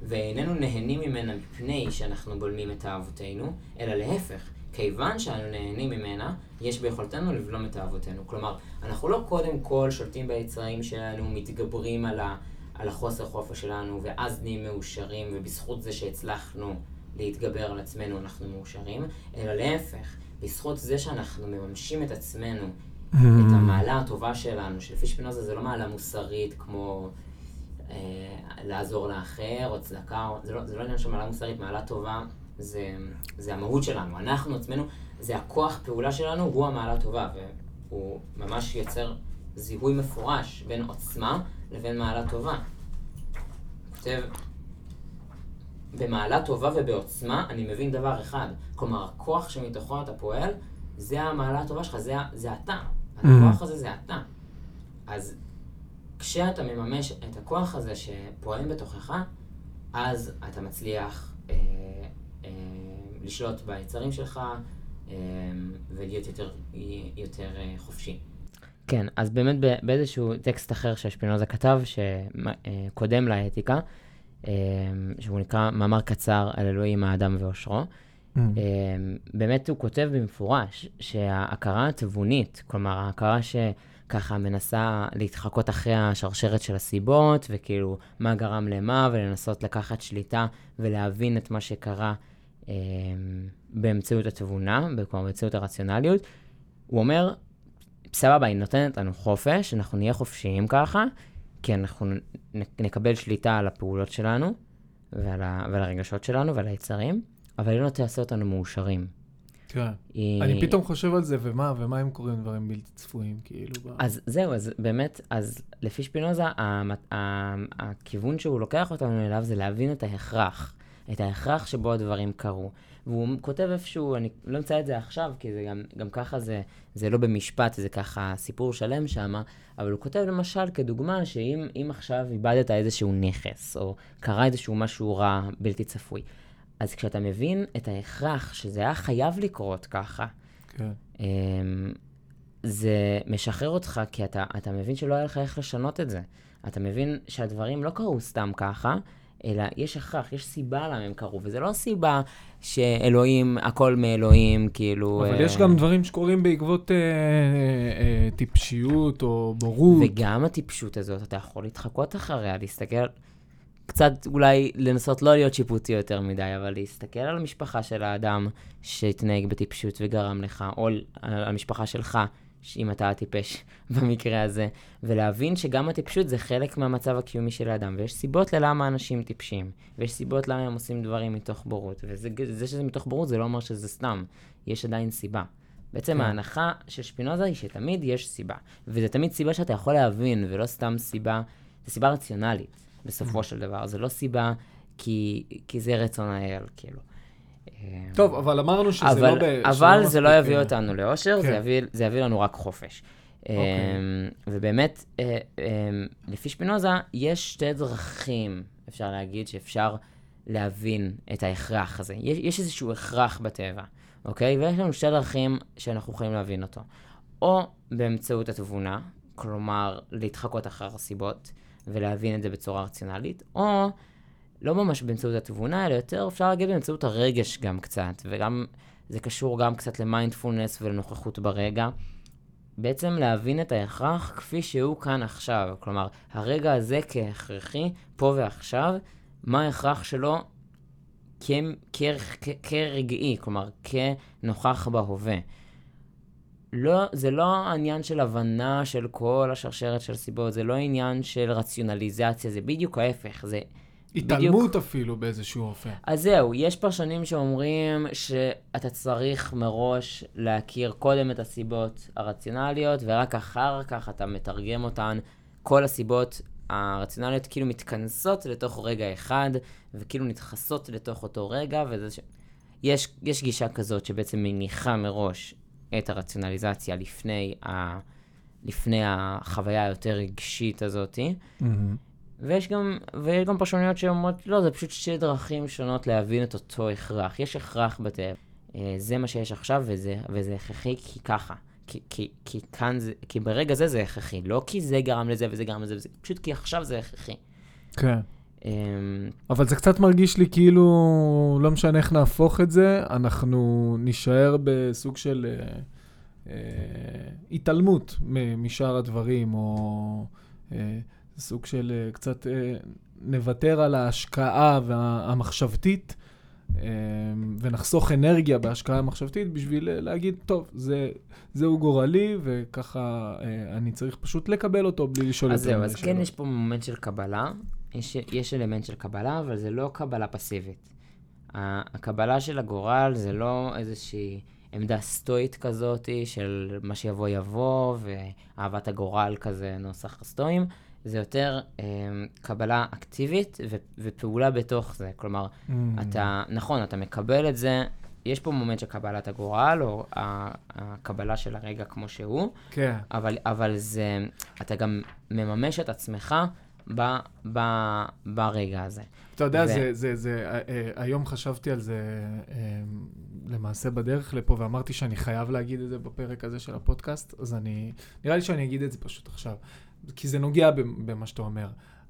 ואיננו נהנים ממנה מפני שאנחנו בולמים את אהבותינו, אלא להפך, כיוון שאנו נהנים ממנה, יש ביכולתנו לבלום את אהבותינו. כלומר, אנחנו לא קודם כל שולטים ביצרים שלנו, מתגברים על, ה, על החוסר חופש שלנו, ואז נהיים מאושרים, ובזכות זה שהצלחנו להתגבר על עצמנו אנחנו מאושרים, אלא להפך, בזכות זה שאנחנו מממשים את עצמנו. את המעלה הטובה שלנו, שלפי שפינוזה זה לא מעלה מוסרית כמו אה, לעזור לאחר או צדקה, זה לא, זה לא עניין של מעלה מוסרית, מעלה טובה זה, זה המהות שלנו, אנחנו עצמנו, זה הכוח פעולה שלנו, הוא המעלה הטובה, והוא ממש יוצר זיהוי מפורש בין עוצמה לבין מעלה טובה. כותב, במעלה טובה ובעוצמה אני מבין דבר אחד. כלומר, הכוח שמתוכו אתה פועל, זה המעלה הטובה שלך, זה, זה אתה. הכוח הזה זה אתה. אז כשאתה מממש את הכוח הזה שפועל בתוכך, אז אתה מצליח אה, אה, לשלוט ביצרים שלך אה, ולהיות יותר, יותר אה, חופשי. כן, אז באמת באיזשהו טקסט אחר ששפינוזה כתב, שקודם לאתיקה, אמ, שהוא נקרא מאמר קצר על אלוהים, האדם ואושרו. Mm. אמ, באמת הוא כותב במפורש שההכרה התבונית, כלומר ההכרה שככה מנסה להתחקות אחרי השרשרת של הסיבות, וכאילו מה גרם למה, ולנסות לקחת שליטה ולהבין את מה שקרה אמ, באמצעות התבונה, כלומר באמצעות הרציונליות, הוא אומר, סבבה, היא נותנת לנו חופש, אנחנו נהיה חופשיים ככה, כי אנחנו נקבל שליטה על הפעולות שלנו, ועל, ה, ועל הרגשות שלנו ועל היצרים, אבל היא לא תעשה אותנו מאושרים. כן. היא... אני פתאום חושב על זה, ומה, ומה אם קורים דברים בלתי צפויים, כאילו... אז. זהו, אז באמת, אז לפי שפינוזה, הכיוון שהוא לוקח אותנו אליו זה להבין את ההכרח. את ההכרח שבו הדברים קרו. והוא כותב איפשהו, אני לא אמצא את זה עכשיו, כי זה גם, גם ככה זה, זה לא במשפט, זה ככה סיפור שלם שם, אבל הוא כותב למשל כדוגמה, שאם עכשיו איבדת איזשהו נכס, או קרה איזשהו משהו רע, בלתי צפוי, אז כשאתה מבין את ההכרח שזה היה חייב לקרות ככה, כן. אמ, זה משחרר אותך, כי אתה, אתה מבין שלא היה לך איך לשנות את זה. אתה מבין שהדברים לא קרו סתם ככה, אלא יש הכרח, יש סיבה למה הם קרו, וזה לא סיבה שאלוהים, הכל מאלוהים, כאילו... אבל אה, יש גם דברים שקורים בעקבות אה, אה, אה, טיפשיות או בורות. וגם הטיפשות הזאת, אתה יכול להתחקות אחריה, להסתכל, קצת אולי לנסות לא להיות שיפוטי יותר מדי, אבל להסתכל על המשפחה של האדם שהתנהג בטיפשות וגרם לך, או על המשפחה שלך, אם אתה הטיפש במקרה הזה, ולהבין שגם הטיפשות זה חלק מהמצב הקיומי של האדם, ויש סיבות ללמה אנשים טיפשים, ויש סיבות למה הם עושים דברים מתוך בורות, וזה שזה מתוך בורות זה לא אומר שזה סתם, יש עדיין סיבה. בעצם כן. ההנחה של שפינוזה היא שתמיד יש סיבה, וזה תמיד סיבה שאתה יכול להבין, ולא סתם סיבה, זה סיבה רציונלית, בסופו של דבר, זה לא סיבה כי, כי זה רצון האל, כאילו. טוב, אבל אמרנו שזה אבל, לא ב... אבל זה לא יביא אה, אותנו לאושר, כן. זה, יביא, זה יביא לנו רק חופש. אוקיי. ובאמת, אה, אמ, לפי שפינוזה, יש שתי דרכים, אפשר להגיד, שאפשר להבין את ההכרח הזה. יש, יש איזשהו הכרח בטבע, אוקיי? ויש לנו שתי דרכים שאנחנו יכולים להבין אותו. או באמצעות התבונה, כלומר, להתחקות אחר הסיבות ולהבין את זה בצורה רציונלית, או לא ממש באמצעות התבונה, אלא יותר אפשר להגיד באמצעות הרגש גם קצת, וגם זה קשור גם קצת למיינדפולנס ולנוכחות ברגע. בעצם להבין את ההכרח כפי שהוא כאן עכשיו. כלומר, הרגע הזה כהכרחי, פה ועכשיו, מה ההכרח שלו כרגעי, כלומר, כנוכח בהווה. לא, זה לא העניין של הבנה של כל השרשרת של סיבות, זה לא עניין של רציונליזציה, זה בדיוק ההפך, זה התעלמות אפילו באיזשהו אופן. אז זהו, יש פרשנים שאומרים שאתה צריך מראש להכיר קודם את הסיבות הרציונליות, ורק אחר כך אתה מתרגם אותן. כל הסיבות הרציונליות כאילו מתכנסות לתוך רגע אחד, וכאילו נדחסות לתוך אותו רגע, וזה ש... יש, יש גישה כזאת שבעצם מניחה מראש את הרציונליזציה לפני, ה... לפני החוויה היותר רגשית הזאתי. מהמם. ויש גם, ויש גם פרשנויות שאומרות, לא, זה פשוט שתי דרכים שונות להבין את אותו הכרח. יש הכרח בטבע. אה, זה מה שיש עכשיו, וזה, וזה הכרחי כי ככה. כי, כי, כי כאן זה, כי ברגע זה זה הכרחי. לא כי זה גרם לזה וזה גרם לזה וזה, פשוט כי עכשיו זה הכרחי. כן. אמ, אבל זה קצת מרגיש לי כאילו, לא משנה איך נהפוך את זה, אנחנו נישאר בסוג של אה, אה, התעלמות משאר הדברים, או אה, סוג של אה, קצת אה, נוותר על ההשקעה וה- המחשבתית, אה, ונחסוך אנרגיה בהשקעה המחשבתית בשביל אה, להגיד, טוב, זה, זהו גורלי, וככה אה, אני צריך פשוט לקבל אותו בלי לשאול אז יותר זהו, מדי אז כן. יש פה מומנט של קבלה. יש, יש אלמנט של קבלה, אבל זה לא קבלה פסיבית. הקבלה של הגורל זה לא איזושהי עמדה סטואית כזאת של מה שיבוא יבוא, ואהבת הגורל כזה נוסח הסטואים. זה יותר אה, קבלה אקטיבית ו- ופעולה בתוך זה. כלומר, Mm. אתה, נכון, אתה מקבל את זה, יש פה מומנט של קבלת הגורל, או הקבלה של הרגע כמו שהוא, כן. אבל, אבל זה, אתה גם מממש את עצמך ב, ב, ברגע הזה. אתה יודע, ו- זה, זה, זה, אה, אה, היום חשבתי על זה אה, למעשה בדרך לפה, ואמרתי שאני חייב להגיד את זה בפרק הזה של הפודקאסט, אז אני, נראה לי שאני אגיד את זה פשוט עכשיו, כי זה נוגע במ- במה שאתה אומר.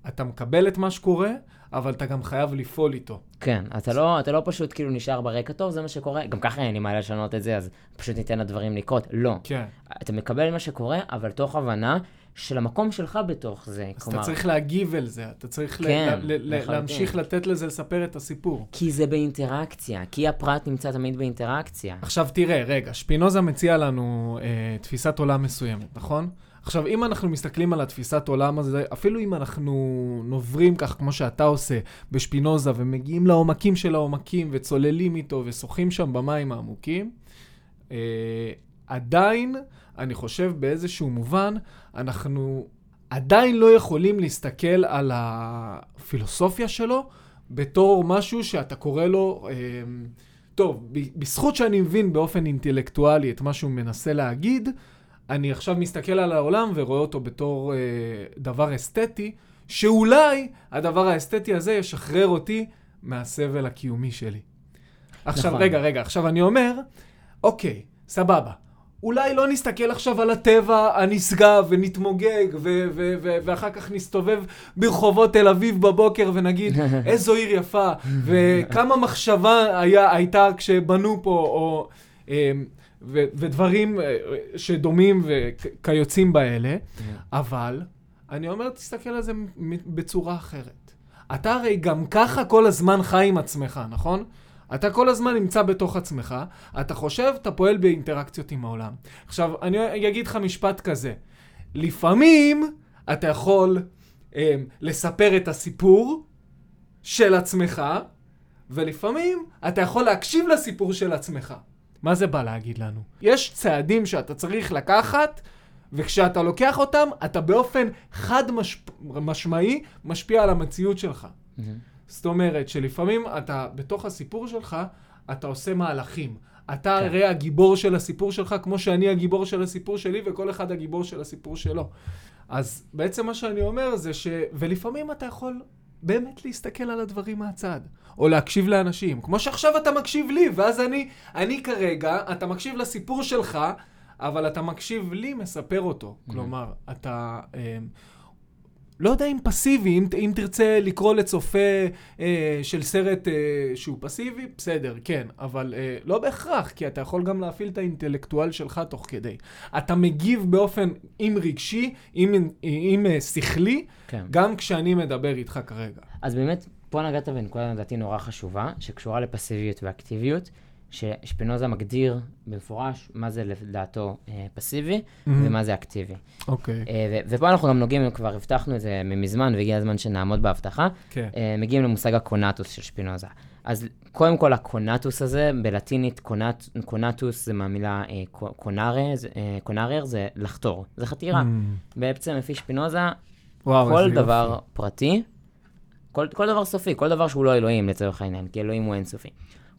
אתה מקבל את מה שקורה, אבל אתה גם חייב לפעול איתו. כן, אתה לא, אתה לא פשוט כאילו נשאר ברקע טוב, זה מה שקורה, גם ככה אין לי מה לשנות את זה, אז פשוט ניתן לדברים לקרות. לא. כן. אתה מקבל מה שקורה, אבל תוך הבנה של המקום שלך בתוך זה. אז אתה צריך להגיב אל זה, אתה צריך ל- כן, ל- ל- לחלוטין. להמשיך לתת לזה לספר את הסיפור. כי זה באינטראקציה, כי הפרט נמצא תמיד באינטראקציה. עכשיו תראה, רגע, שפינוזה מציע לנו אה, תפיסת עולם מסוימת, נכון? עכשיו, אם אנחנו מסתכלים על התפיסת עולם הזה, אפילו אם אנחנו נוברים כך כמו שאתה עושה בשפינוזה ומגיעים לעומקים של העומקים וצוללים איתו ושוחים שם במים העמוקים, אה, עדיין, אני חושב באיזשהו מובן, אנחנו עדיין לא יכולים להסתכל על הפילוסופיה שלו בתור משהו שאתה קורא לו, אה, טוב, בזכות שאני מבין באופן אינטלקטואלי את מה שהוא מנסה להגיד, אני עכשיו מסתכל על העולם ורואה אותו בתור אה, דבר אסתטי, שאולי הדבר האסתטי הזה ישחרר אותי מהסבל הקיומי שלי. עכשיו, נכון. רגע, רגע, עכשיו אני אומר, אוקיי, סבבה. אולי לא נסתכל עכשיו על הטבע הנשגב ונתמוגג, ו- ו- ו- ואחר כך נסתובב ברחובות תל אביב בבוקר ונגיד, איזו עיר יפה, וכמה מחשבה היה, הייתה כשבנו פה, או... אמ, ו- ודברים אה, שדומים וכיוצאים באלה, אבל אני אומר, תסתכל על זה בצורה אחרת. אתה הרי גם ככה כל הזמן חי עם עצמך, נכון? אתה כל הזמן נמצא בתוך עצמך, אתה חושב, אתה פועל באינטראקציות עם העולם. עכשיו, אני אגיד לך משפט כזה. לפעמים אתה יכול אה, לספר את הסיפור של עצמך, ולפעמים אתה יכול להקשיב לסיפור של עצמך. מה זה בא להגיד לנו? יש צעדים שאתה צריך לקחת, וכשאתה לוקח אותם, אתה באופן חד מש... משמעי משפיע על המציאות שלך. זאת אומרת שלפעמים אתה, בתוך הסיפור שלך, אתה עושה מהלכים. אתה כן. הרי הגיבור של הסיפור שלך, כמו שאני הגיבור של הסיפור שלי, וכל אחד הגיבור של הסיפור שלו. אז בעצם מה שאני אומר זה ש... ולפעמים אתה יכול באמת להסתכל על הדברים מהצד, או להקשיב לאנשים. כמו שעכשיו אתה מקשיב לי, ואז אני, אני כרגע, אתה מקשיב לסיפור שלך, אבל אתה מקשיב לי, מספר אותו. כלומר, אתה... לא יודע אם פסיבי, אם, אם תרצה לקרוא לצופה אה, של סרט אה, שהוא פסיבי, בסדר, כן, אבל אה, לא בהכרח, כי אתה יכול גם להפעיל את האינטלקטואל שלך תוך כדי. אתה מגיב באופן, אם רגשי, אם, אם אה, שכלי, כן. גם כשאני מדבר איתך כרגע. אז באמת, פה נגעת בנקודה לדעתי נורא חשובה, שקשורה לפסיביות ואקטיביות, ששפינוזה מגדיר במפורש מה זה לדעתו אה, פסיבי ומה זה אקטיבי. אוקיי, אה, ו- ופה אנחנו גם נוגעים, כבר הבטחנו את זה מזמן, והגיע הזמן שנעמוד בהבטחה. כן. אה, מגיעים למושג ה conatus של שפינוזה. אז קודם כל ה conatus הזה, בלטינית conat, conatus זה מהמילה אה, co- conare, זה- אה, conari זה לחתור, זה חתירה. Mm, בעצם לפי שפינוזה, וואו, כל דבר יופי. פרטי, כל, כל דבר סופי, כל דבר שהוא לא אלוהים לצורך העניין, כי אלוהים הוא אינסופי.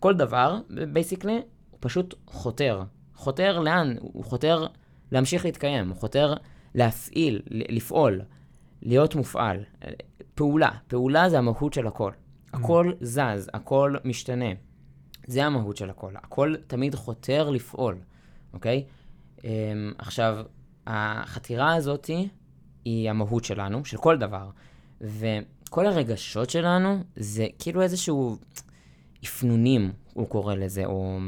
כל דבר, בייסיקלי, הוא פשוט חותר. חותר לאן? הוא חותר להמשיך להתקיים, הוא חותר להפעיל, לפעול, להיות מופעל. פעולה, פעולה זה המהות של הכל. הכל זז, הכל משתנה. זה המהות של הכל. הכל תמיד חותר לפעול, אוקיי? אמ, עכשיו, החתירה הזאתי היא המהות שלנו, של כל דבר. וכל הרגשות שלנו זה כאילו איזשהו אפנונים, הוא קורא לזה, או,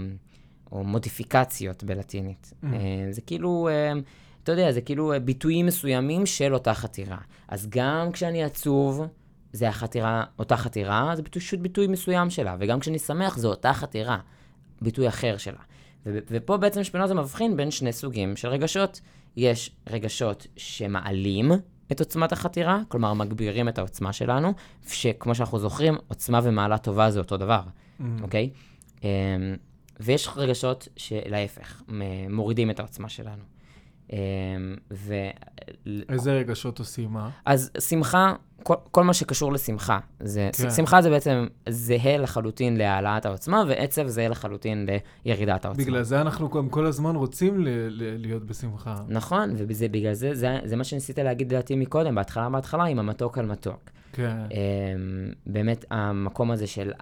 או מודיפיקציות בלטינית. Mm. אה, זה כאילו, אה, אתה יודע, זה כאילו אה, ביטויים מסוימים של אותה חתירה. אז גם כשאני עצוב, זה החתירה, אותה חתירה, זה פשוט ביטוי מסוים שלה, וגם כשאני שמח, זה אותה חתירה, ביטוי אחר שלה. ו- ופה בעצם שפינוזה מבחין בין שני סוגים של רגשות. יש רגשות שמעלים את עוצמת החתירה, כלומר מגבירים את העוצמה שלנו, שכמו שאנחנו זוכרים, עוצמה ומעלה טובה זה אותו דבר, Mm. אוקיי? אמ, ויש רגשות שלהפך, מורידים את העוצמה שלנו. אמ, ו... איזה רגשות עושים מה? אז שמחה, כל, כל מה שקשור לשמחה, זה, כן. כן. שמחה זה בעצם זהה לחלוטין להעלאת העוצמה, ועצב זהה לחלוטין לירידת העוצמה. בגלל זה אנחנו גם כל הזמן רוצים ל- ל- להיות בשמחה. נכון, ובגלל זה, זה, זה מה שניסית להגיד לדעתי מקודם, בהתחלה בהתחלה, עם המתוק על מתוק. כן. אמ, באמת המקום הזה של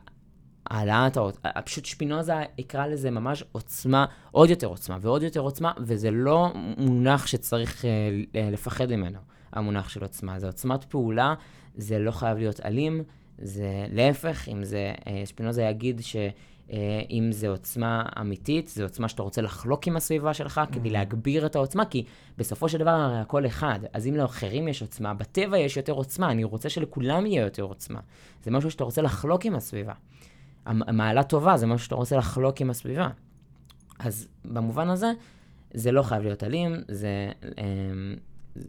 העלאת העוצמה, פשוט שפינוזה יקרא לזה ממש עוצמה, עוד יותר עוצמה ועוד יותר עוצמה, וזה לא מונח שצריך אה, אה, לפחד ממנו, המונח של עוצמה. זה עוצמת פעולה, זה לא חייב להיות אלים, זה להפך, אם זה, אה, שפינוזה יגיד ש... אה, אם זה עוצמה אמיתית, זה עוצמה שאתה רוצה לחלוק עם הסביבה שלך כדי להגביר את העוצמה, כי בסופו של דבר הרי הכל אחד. אז אם לאחרים יש עוצמה, בטבע יש יותר עוצמה, אני רוצה שלכולם יהיה יותר עוצמה. זה משהו שאתה רוצה לחלוק עם הסביבה. המעלה טובה זה משהו שאתה רוצה לחלוק עם הסביבה. אז במובן הזה, זה לא חייב להיות אלים, זה, אמ,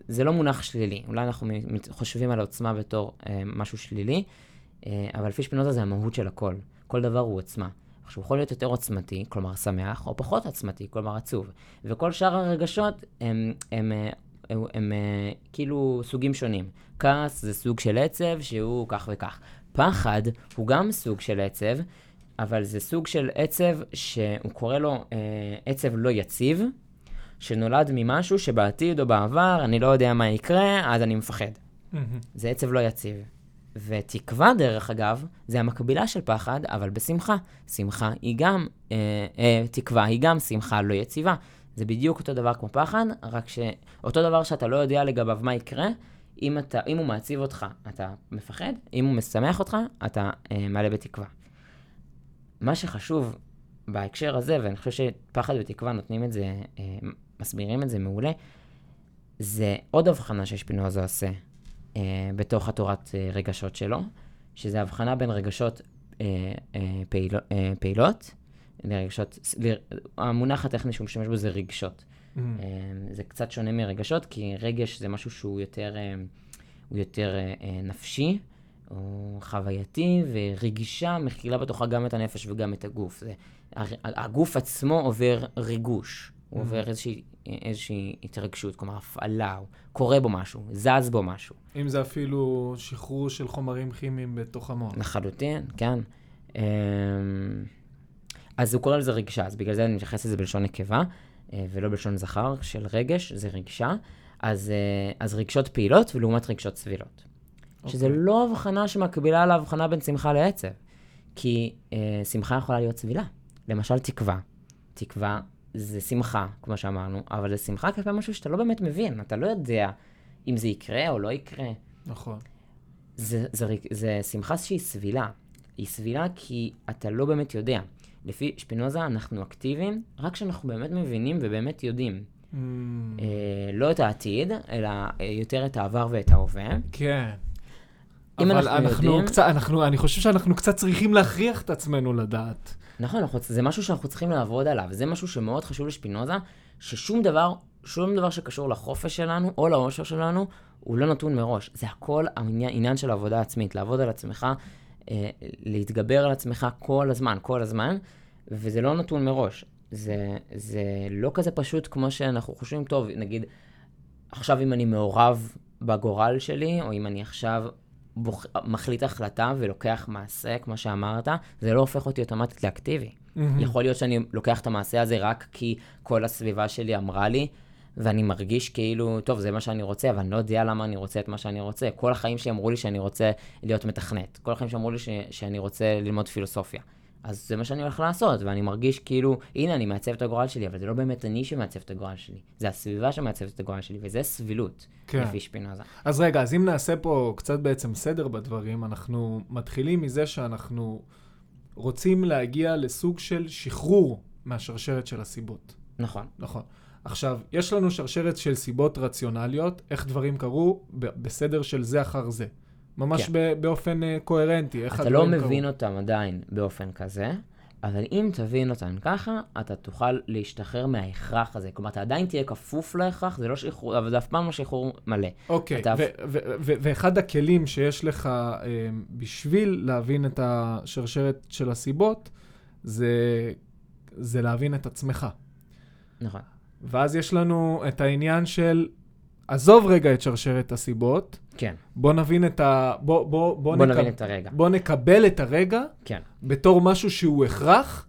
זה לא מונח שלילי. אולי אנחנו חושבים על העוצמה בתור אה, משהו שלילי, אה, אבל לפי שפינוזה זה המהות של הכל. כל דבר הוא עוצמה. עכשיו, הוא יכול להיות יותר עוצמתי, כלומר שמח, או פחות עוצמתי, כלומר עצוב. וכל שאר הרגשות הם, הם, אה, הם, הם, הם כאילו סוגים שונים. כעס זה סוג של עצב שהוא כך וכך. פחד הוא גם סוג של עצב, אבל זה סוג של עצב שהוא קורא לו אה, עצב לא יציב, שנולד ממשהו שבעתיד או בעבר אני לא יודע מה יקרה, אז אני מפחד. זה עצב לא יציב. ותקווה, דרך אגב, זה המקבילה של פחד, אבל בשמחה. שמחה היא גם, אה, אה, תקווה היא גם שמחה לא יציבה. זה בדיוק אותו דבר כמו פחד, רק שאותו דבר שאתה לא יודע לגביו מה יקרה, אם, אתה, אם הוא מעציב אותך, אתה מפחד, אם הוא משמח אותך, אתה אה, מלא בתקווה. מה שחשוב בהקשר הזה, ואני חושב שפחד ותקווה נותנים את זה, אה, מסבירים את זה מעולה, זה עוד הבחנה ששפינוזה עושה אה, בתוך התורת אה, רגשות שלו, שזה הבחנה בין רגשות אה, אה, פעיל, אה, פעילות לרגשות, ל, המונח הטכני שהוא משתמש בו זה רגשות. Mm. אה, זה קצת שונה מרגשות, כי רגש זה משהו שהוא יותר, אה, הוא יותר אה, אה, נפשי, או חווייתי, ורגישה מכילה בתוכה גם את הנפש וגם את הגוף. זה, הגוף עצמו עובר ריגוש, הוא Mm. עובר איזושהי, איזושהי התרגשות, כלומר הפעלה, הוא קורה בו משהו, זז בו משהו. אם זה אפילו שחרור של חומרים כימיים בתוך המוח. לחלוטין, כן. אמ, אז הוא קורא לזה רגשה, אז בגלל זה אני מתייחס לזה בלשון נקבה, אה, ולא בלשון זכר של רגש, זה רגשה. אז, אה, אז רגשות פעילות ולעומת רגשות סבילות. שזה אוקיי. לא הבחנה שמקבילה להבחנה בין שמחה לעצב. כי אה, שמחה יכולה להיות סבילה. למשל תקווה. תקווה זה שמחה, כמו שאמרנו, אבל זה שמחה כלפי משהו שאתה לא באמת מבין, אתה לא יודע אם זה יקרה או לא יקרה. נכון. זה, זה, ריק- זה שמחה שהיא סבילה. היא סבילה כי אתה לא באמת יודע. לפי שפינוזה אנחנו אקטיביים רק כשאנחנו באמת מבינים ובאמת יודעים. Mm, אה, לא את העתיד, אלא אה, יותר את העבר ואת ההווה. כן. אם אבל אנחנו אנחנו יודעים- קצת, אנחנו, אני חושב שאנחנו קצת צריכים להכריח את עצמנו לדעת. נכון, אנחנו, זה משהו שאנחנו צריכים לעבוד עליו. זה משהו שמאוד חשוב לשפינוזה, ששום דבר, שום דבר שקשור לחופש שלנו או לאושר שלנו, הוא לא נתון מראש. זה הכל העניין, עניין של עבודה עצמית, לעבוד על עצמך, להתגבר על עצמך כל הזמן, כל הזמן, וזה לא נתון מראש. זה, זה לא כזה פשוט כמו שאנחנו חושבים, טוב, נגיד, עכשיו אם אני מעורב בגורל שלי, או אם אני עכשיו בוח... מחליט החלטה ולוקח מעשה, כמו שאמרת, זה לא הופך אותי אוטומטית לאקטיבי. מהמם. יכול להיות שאני לוקח את המעשה הזה רק כי כל הסביבה שלי אמרה לי, ואני מרגיש כאילו, טוב, זה מה שאני רוצה, אבל אני לא יודע למה אני רוצה את מה שאני רוצה. כל החיים שלי אמרו לי שאני רוצה להיות מתכנת. כל החיים שאמרו לי ש... שאני רוצה ללמוד פילוסופיה. אז זה מה שאני הולך לעשות, ואני מרגיש כאילו, הנה, אני מעצב את הגורל שלי, אבל זה לא באמת אני שמעצב את הגורל שלי. זה הסביבה שמעצבת את הגורל שלי, וזה סבילות, כן. לפי שפינוזה. אז רגע, אז אם נעשה פה קצת בעצם סדר בדברים, אנחנו מתחילים מזה שאנחנו רוצים להגיע לסוג של שחרור מהשרשרת של הסיבות. נכון. נכון. עכשיו, יש לנו שרשרת של סיבות רציונליות, איך דברים קרו בסדר של זה אחר זה. ממש כן. ב- באופן uh, קוהרנטי, איך אתה לא הדברים מבין קרו. אותם עדיין באופן כזה, אבל אם תבין אותם ככה, אתה תוכל להשתחרר מההכרח הזה. כלומר, אתה עדיין תהיה כפוף להכרח, זה לא שחרור, אבל זה אף פעם לא שחרור מלא. אוקיי, אתה- ו- ו- ו- ואחד הכלים שיש לך uh, בשביל להבין את השרשרת של הסיבות, זה, זה להבין את עצמך. נכון. ואז יש לנו את העניין של, עזוב רגע את שרשרת הסיבות, כן. בוא נבין את ה... בוא, בוא, בוא, בוא נקב- נבין את הרגע. בוא נקבל את הרגע כן. בתור משהו שהוא הכרח,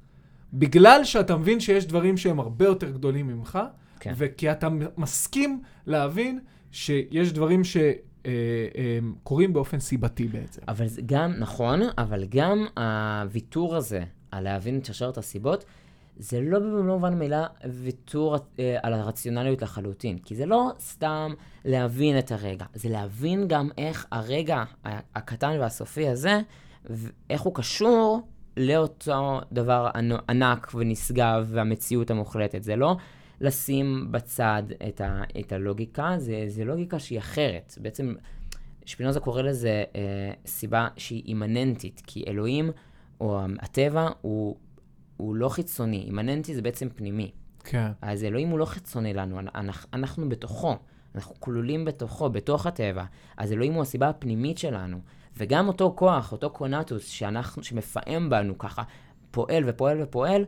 בגלל שאתה מבין שיש דברים שהם הרבה יותר גדולים ממך, כן. וכי אתה מסכים להבין שיש דברים שקורים באופן סיבתי בעצם. אבל זה גם, נכון, אבל גם הוויתור הזה על להבין את שרשרת הסיבות, זה לא במובן מילה ויתור אה, על הרציונליות לחלוטין. כי זה לא סתם להבין את הרגע, זה להבין גם איך הרגע הקטן והסופי הזה, איך הוא קשור לאותו דבר ענק ונשגב והמציאות המוחלטת. זה לא לשים בצד את, ה- את הלוגיקה, זה, זה לוגיקה שהיא אחרת. בעצם שפינוזה קורא לזה אה, סיבה שהיא אימננטית, כי אלוהים או הטבע הוא, הוא לא חיצוני, אימננטי זה בעצם פנימי. כן. אז אלוהים הוא לא חיצוני לנו, אנחנו, אנחנו בתוכו, אנחנו כלולים בתוכו, בתוך הטבע. אז אלוהים הוא הסיבה הפנימית שלנו. וגם אותו כוח, אותו קונטוס שאנחנו, שמפעם בנו ככה, פועל ופועל ופועל,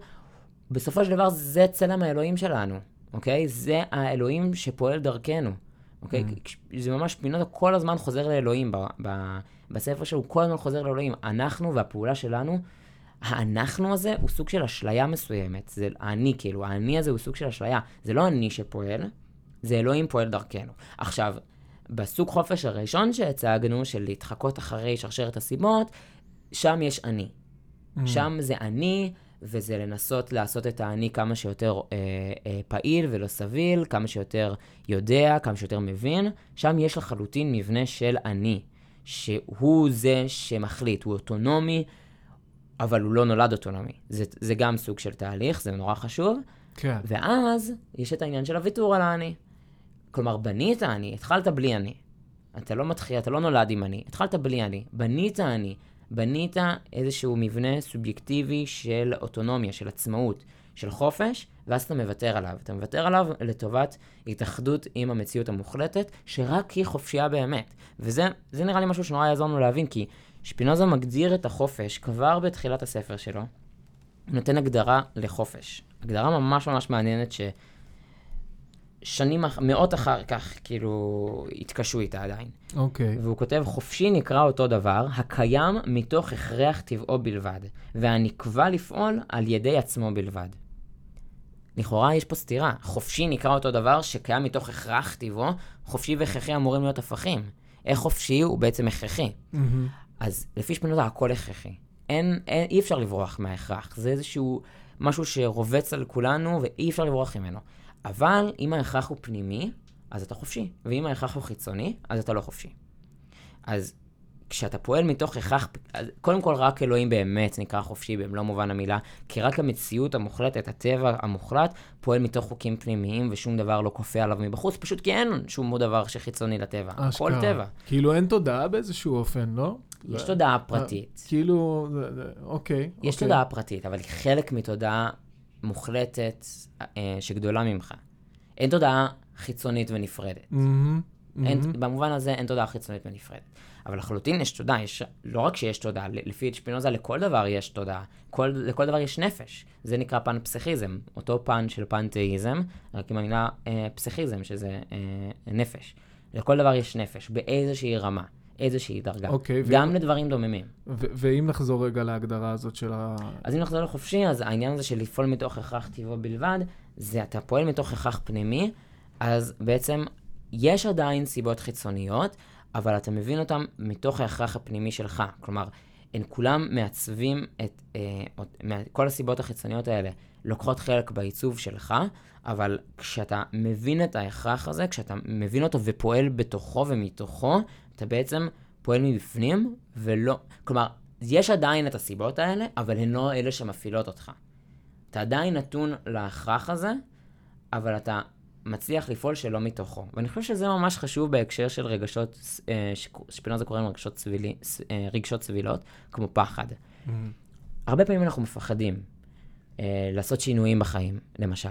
בסופו של דבר זה צלם האלוהים שלנו, אוקיי? זה האלוהים שפועל דרכנו, אוקיי? Mm. זה ממש פינוטו כל הזמן חוזר לאלוהים ב, ב, בספר שלו הוא כל הזמן חוזר לאלוהים. אנחנו והפעולה שלנו, האנחנו הזה הוא סוג של אשליה מסוימת. זה האני, כאילו, האני הזה הוא סוג של אשליה. זה לא אני שפועל, זה אלוהים פועל דרכנו. עכשיו, בסוג חופש הראשון שהצגנו, של להתחקות אחרי שרשרת הסיבות, שם יש אני. Mm. שם זה אני, וזה לנסות לעשות את האני כמה שיותר אה, אה, פעיל ולא סביל, כמה שיותר יודע, כמה שיותר מבין. שם יש לחלוטין מבנה של אני, שהוא זה שמחליט, הוא אוטונומי, אבל הוא לא נולד אוטונומי. זה, זה גם סוג של תהליך, זה נורא חשוב. כן. ואז יש את העניין של הוויתור על האני. כלומר, בנית אני, התחלת בלי אני. אתה לא מתחיל, אתה לא נולד עם אני, התחלת בלי אני. בנית אני, בנית איזשהו מבנה סובייקטיבי של אוטונומיה, של עצמאות, של חופש, ואז אתה מוותר עליו. אתה מוותר עליו לטובת התאחדות עם המציאות המוחלטת, שרק היא חופשייה באמת. וזה זה נראה לי משהו שנורא יעזור לנו להבין, כי שפינוזה מגדיר את החופש כבר בתחילת הספר שלו. הוא נותן הגדרה לחופש. הגדרה ממש ממש מעניינת ששנים, אח- מאות אחר כך, כאילו, התקשו איתה עדיין. אוקיי. והוא כותב, חופשי נקרא אותו דבר, הקיים מתוך הכרח טבעו בלבד, והנקבע לפעול על ידי עצמו בלבד. לכאורה יש פה סתירה. חופשי נקרא אותו דבר שקיים מתוך הכרח טבעו, חופשי והכרחי אמורים להיות הפכים. איך חופשי הוא בעצם הכרחי. מהמם. אז לפי שפינוזה הכל הכרחי. אין, אין, אי אפשר לברוח מההכרח. זה איזשהו משהו שרובץ על כולנו ואי אפשר לברוח ממנו. אבל אם ההכרח הוא פנימי, אז אתה חופשי. ואם ההכרח הוא חיצוני, אז אתה לא חופשי. אז כשאתה פועל מתוך הכרח, קודם כל רק אלוהים באמת נקרא חופשי במלוא מובן המילה, כי רק המציאות המוחלטת, הטבע המוחלט, פועל מתוך חוקים פנימיים ושום דבר לא כופה עליו מבחוץ, פשוט כי אין שום דבר שחיצוני לטבע. הכל אשכרה. טבע. כאילו אין תודעה באיזשהו אופן, לא? יש תודעה פרטית. כאילו, אוקיי. יש אוקיי. תודעה פרטית, אבל היא חלק מתודעה מוחלטת אה, שגדולה ממך. אין תודעה חיצונית ונפרדת. אין. במובן הזה אין תודעה חיצונית ונפרדת. אבל לחלוטין יש תודעה, יש, לא רק שיש תודעה, לפי שפינוזה לכל דבר יש תודעה, כל, לכל דבר יש נפש. זה נקרא פן פסיכיזם, אותו פן של פנתאיזם, רק עם המילה אה, פסיכיזם, שזה אה, נפש. לכל דבר יש נפש, באיזושהי רמה, איזושהי דרגה. אוקיי, ו- גם לדברים דוממים. ו- ואם נחזור רגע להגדרה הזאת של ה... אז אם נחזור לחופשי, אז העניין הזה של לפעול מתוך הכרח טבעו בלבד, זה אתה פועל מתוך הכרח פנימי, אז בעצם יש עדיין סיבות חיצוניות, אבל אתה מבין אותן מתוך ההכרח הפנימי שלך. כלומר, הן כולם מעצבים את, אה, כל הסיבות החיצוניות האלה לוקחות חלק בעיצוב שלך, אבל כשאתה מבין את ההכרח הזה, כשאתה מבין אותו ופועל בתוכו ומתוכו, אתה בעצם פועל מבפנים, ולא... כלומר, יש עדיין את הסיבות האלה, אבל הן לא אלה שמפעילות אותך. אתה עדיין נתון להכרח הזה, אבל אתה מצליח לפעול שלא מתוכו. ואני חושב שזה ממש חשוב בהקשר של רגשות, אה, ששפינוזה קורא להם רגשות, סבילי, אה, רגשות סבילות, כמו פחד. מהמם. הרבה פעמים אנחנו מפחדים אה, לעשות שינויים בחיים, למשל.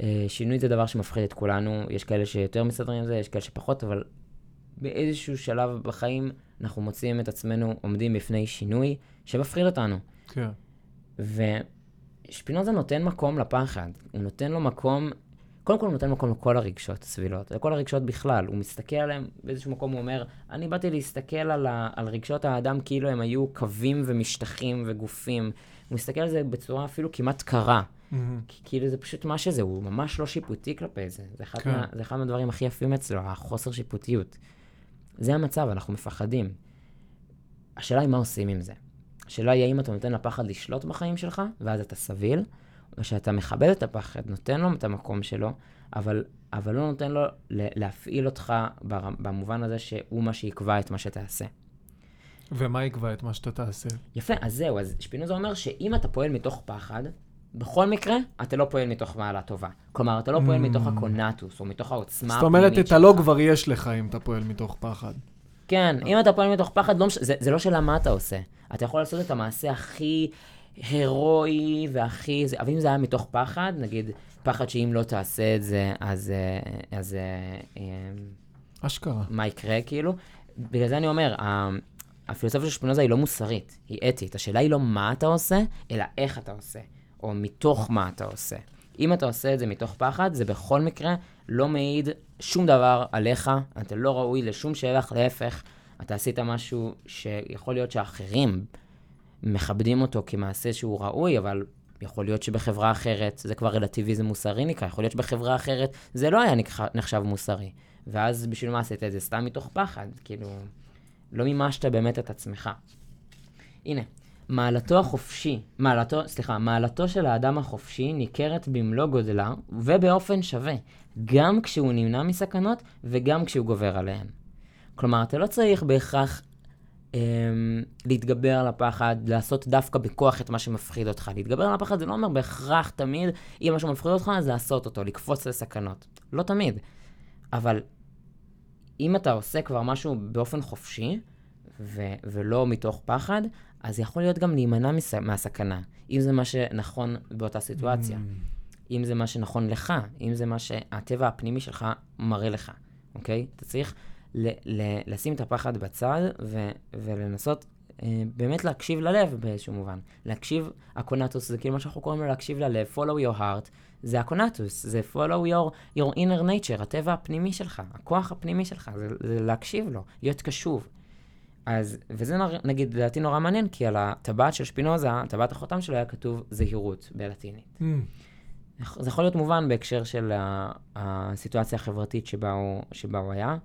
אה, שינוי זה דבר שמפחיד את כולנו, יש כאלה שיותר מסתדרים עם זה, יש כאלה שפחות, אבל באיזשהו שלב בחיים אנחנו מוצאים את עצמנו עומדים בפני שינוי שמפחיד אותנו. כן. ושפינוזה נותן מקום לפחד, הוא נותן לו מקום, קודם כל הוא נותן מקום לכל הרגשות הסבילות, לכל הרגשות בכלל, הוא מסתכל עליהם, באיזשהו מקום הוא אומר, אני באתי להסתכל על, ה, על רגשות האדם כאילו הם היו קווים ומשטחים וגופים, הוא מסתכל על זה בצורה אפילו כמעט קרה, מהמם. כי- כאילו זה פשוט מה שזה, הוא ממש לא שיפוטי כלפי זה, זה אחד, כן. מה, זה אחד מהדברים הכי יפים אצלו, החוסר שיפוטיות. זה המצב, אנחנו מפחדים. השאלה היא מה עושים עם זה. השאלה היא האם אתה נותן לפחד לשלוט בחיים שלך, ואז אתה סביל, או שאתה מכבד את הפחד, נותן לו את המקום שלו, אבל, אבל לא נותן לו להפעיל אותך במובן הזה שהוא מה שיקבע את מה שתעשה. ומה יקבע את מה שאתה תעשה? יפה, אז זהו, אז שפינוזה אומר שאם אתה פועל מתוך פחד, בכל מקרה, אתה לא פועל מתוך מעלה טובה. כלומר, אתה לא פועל Mm. מתוך הקונטוס, או מתוך העוצמה זאת אומרת, הפנימית את הלא שלך. כבר יש לך אם אתה פועל מתוך פחד. כן, אם אתה פועל מתוך פחד, לא מש... זה, זה לא שאלה מה אתה עושה. אתה יכול לעשות את המעשה הכי הירואי והכי... זה... אבל אם זה היה מתוך פחד, נגיד, פחד שאם לא תעשה את זה, אז, אה, אז אה, אה, אשכרה. מה יקרה, כאילו. בגלל זה אני אומר, הפילוסופיה של שפינוזה היא לא מוסרית, היא אתית. השאלה היא לא מה אתה עושה, אלא איך אתה עושה, או מתוך מה אתה עושה. אם אתה עושה את זה מתוך פחד, זה בכל מקרה לא מעיד שום דבר עליך, אתה לא ראוי לשום שבח, להפך, אתה עשית משהו שיכול להיות שאחרים מכבדים אותו כמעשה שהוא ראוי, אבל יכול להיות שבחברה אחרת, זה כבר רלטיביזם מוסרי נקרא, יכול להיות שבחברה אחרת זה לא היה נחשב מוסרי. ואז בשביל מה עשית את זה? סתם מתוך פחד, כאילו, לא מימשת באמת את עצמך. הנה, מעלתו החופשי, מעלתו, סליחה, מעלתו של האדם החופשי ניכרת במלוא גודלה ובאופן שווה, גם כשהוא נמנע מסכנות וגם כשהוא גובר עליהן. כלומר, אתה לא צריך בהכרח אמ, להתגבר על הפחד, לעשות דווקא בכוח את מה שמפחיד אותך. להתגבר על הפחד זה לא אומר בהכרח תמיד, אם משהו מפחיד אותך, אז לעשות אותו, לקפוץ לסכנות. לא תמיד. אבל אם אתה עושה כבר משהו באופן חופשי, ו- ולא מתוך פחד, אז יכול להיות גם להימנע מס- מהסכנה, אם זה מה שנכון באותה סיטואציה. Mm. אם זה מה שנכון לך, אם זה מה שהטבע הפנימי שלך מראה לך, אוקיי? אתה צריך ל- ל- לשים את הפחד בצד ו- ולנסות אה, באמת להקשיב ללב באיזשהו מובן. להקשיב, הקונטוס זה כאילו מה שאנחנו קוראים לו להקשיב ללב, follow your heart, זה הקונטוס, זה follow your, your inner nature, הטבע הפנימי שלך, הכוח הפנימי שלך, זה, זה להקשיב לו, להיות קשוב. אז, וזה נגיד לדעתי נורא מעניין, כי על הטבעת של שפינוזה, טבעת החותם שלו היה כתוב זהירות בלטינית. Mm. זה יכול להיות מובן בהקשר של הסיטואציה החברתית שבה הוא, שבה הוא היה,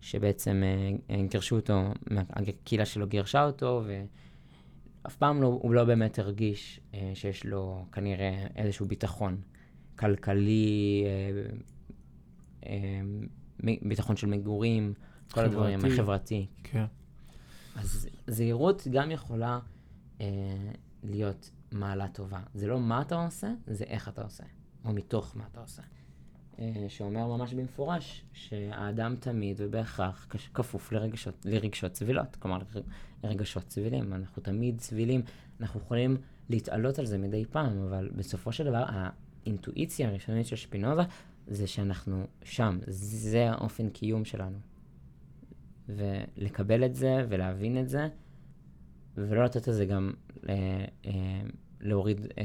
שבעצם אה, אה, גירשו אותו, הקהילה שלו גירשה אותו, ואף פעם לא, הוא לא באמת הרגיש אה, שיש לו כנראה איזשהו ביטחון כלכלי, ביטחון של מגורים, כל הדברים, החברתי. כן. אז זהירות גם יכולה אה, להיות מעלה טובה. זה לא מה אתה עושה, זה איך אתה עושה, או מתוך מה אתה עושה. אה, שאומר ממש במפורש שהאדם תמיד ובהכרח כפוף לרגשות, לרגשות צבילות, כלומר לרגשות צבילים. אנחנו תמיד צבילים, אנחנו יכולים להתעלות על זה מדי פעם, אבל בסופו של דבר האינטואיציה הראשונית של שפינוזה זה שאנחנו שם, זה האופן קיום שלנו. ולקבל את זה ולהבין את זה, ולא לתת לזה גם אה, אה, להוריד, אה,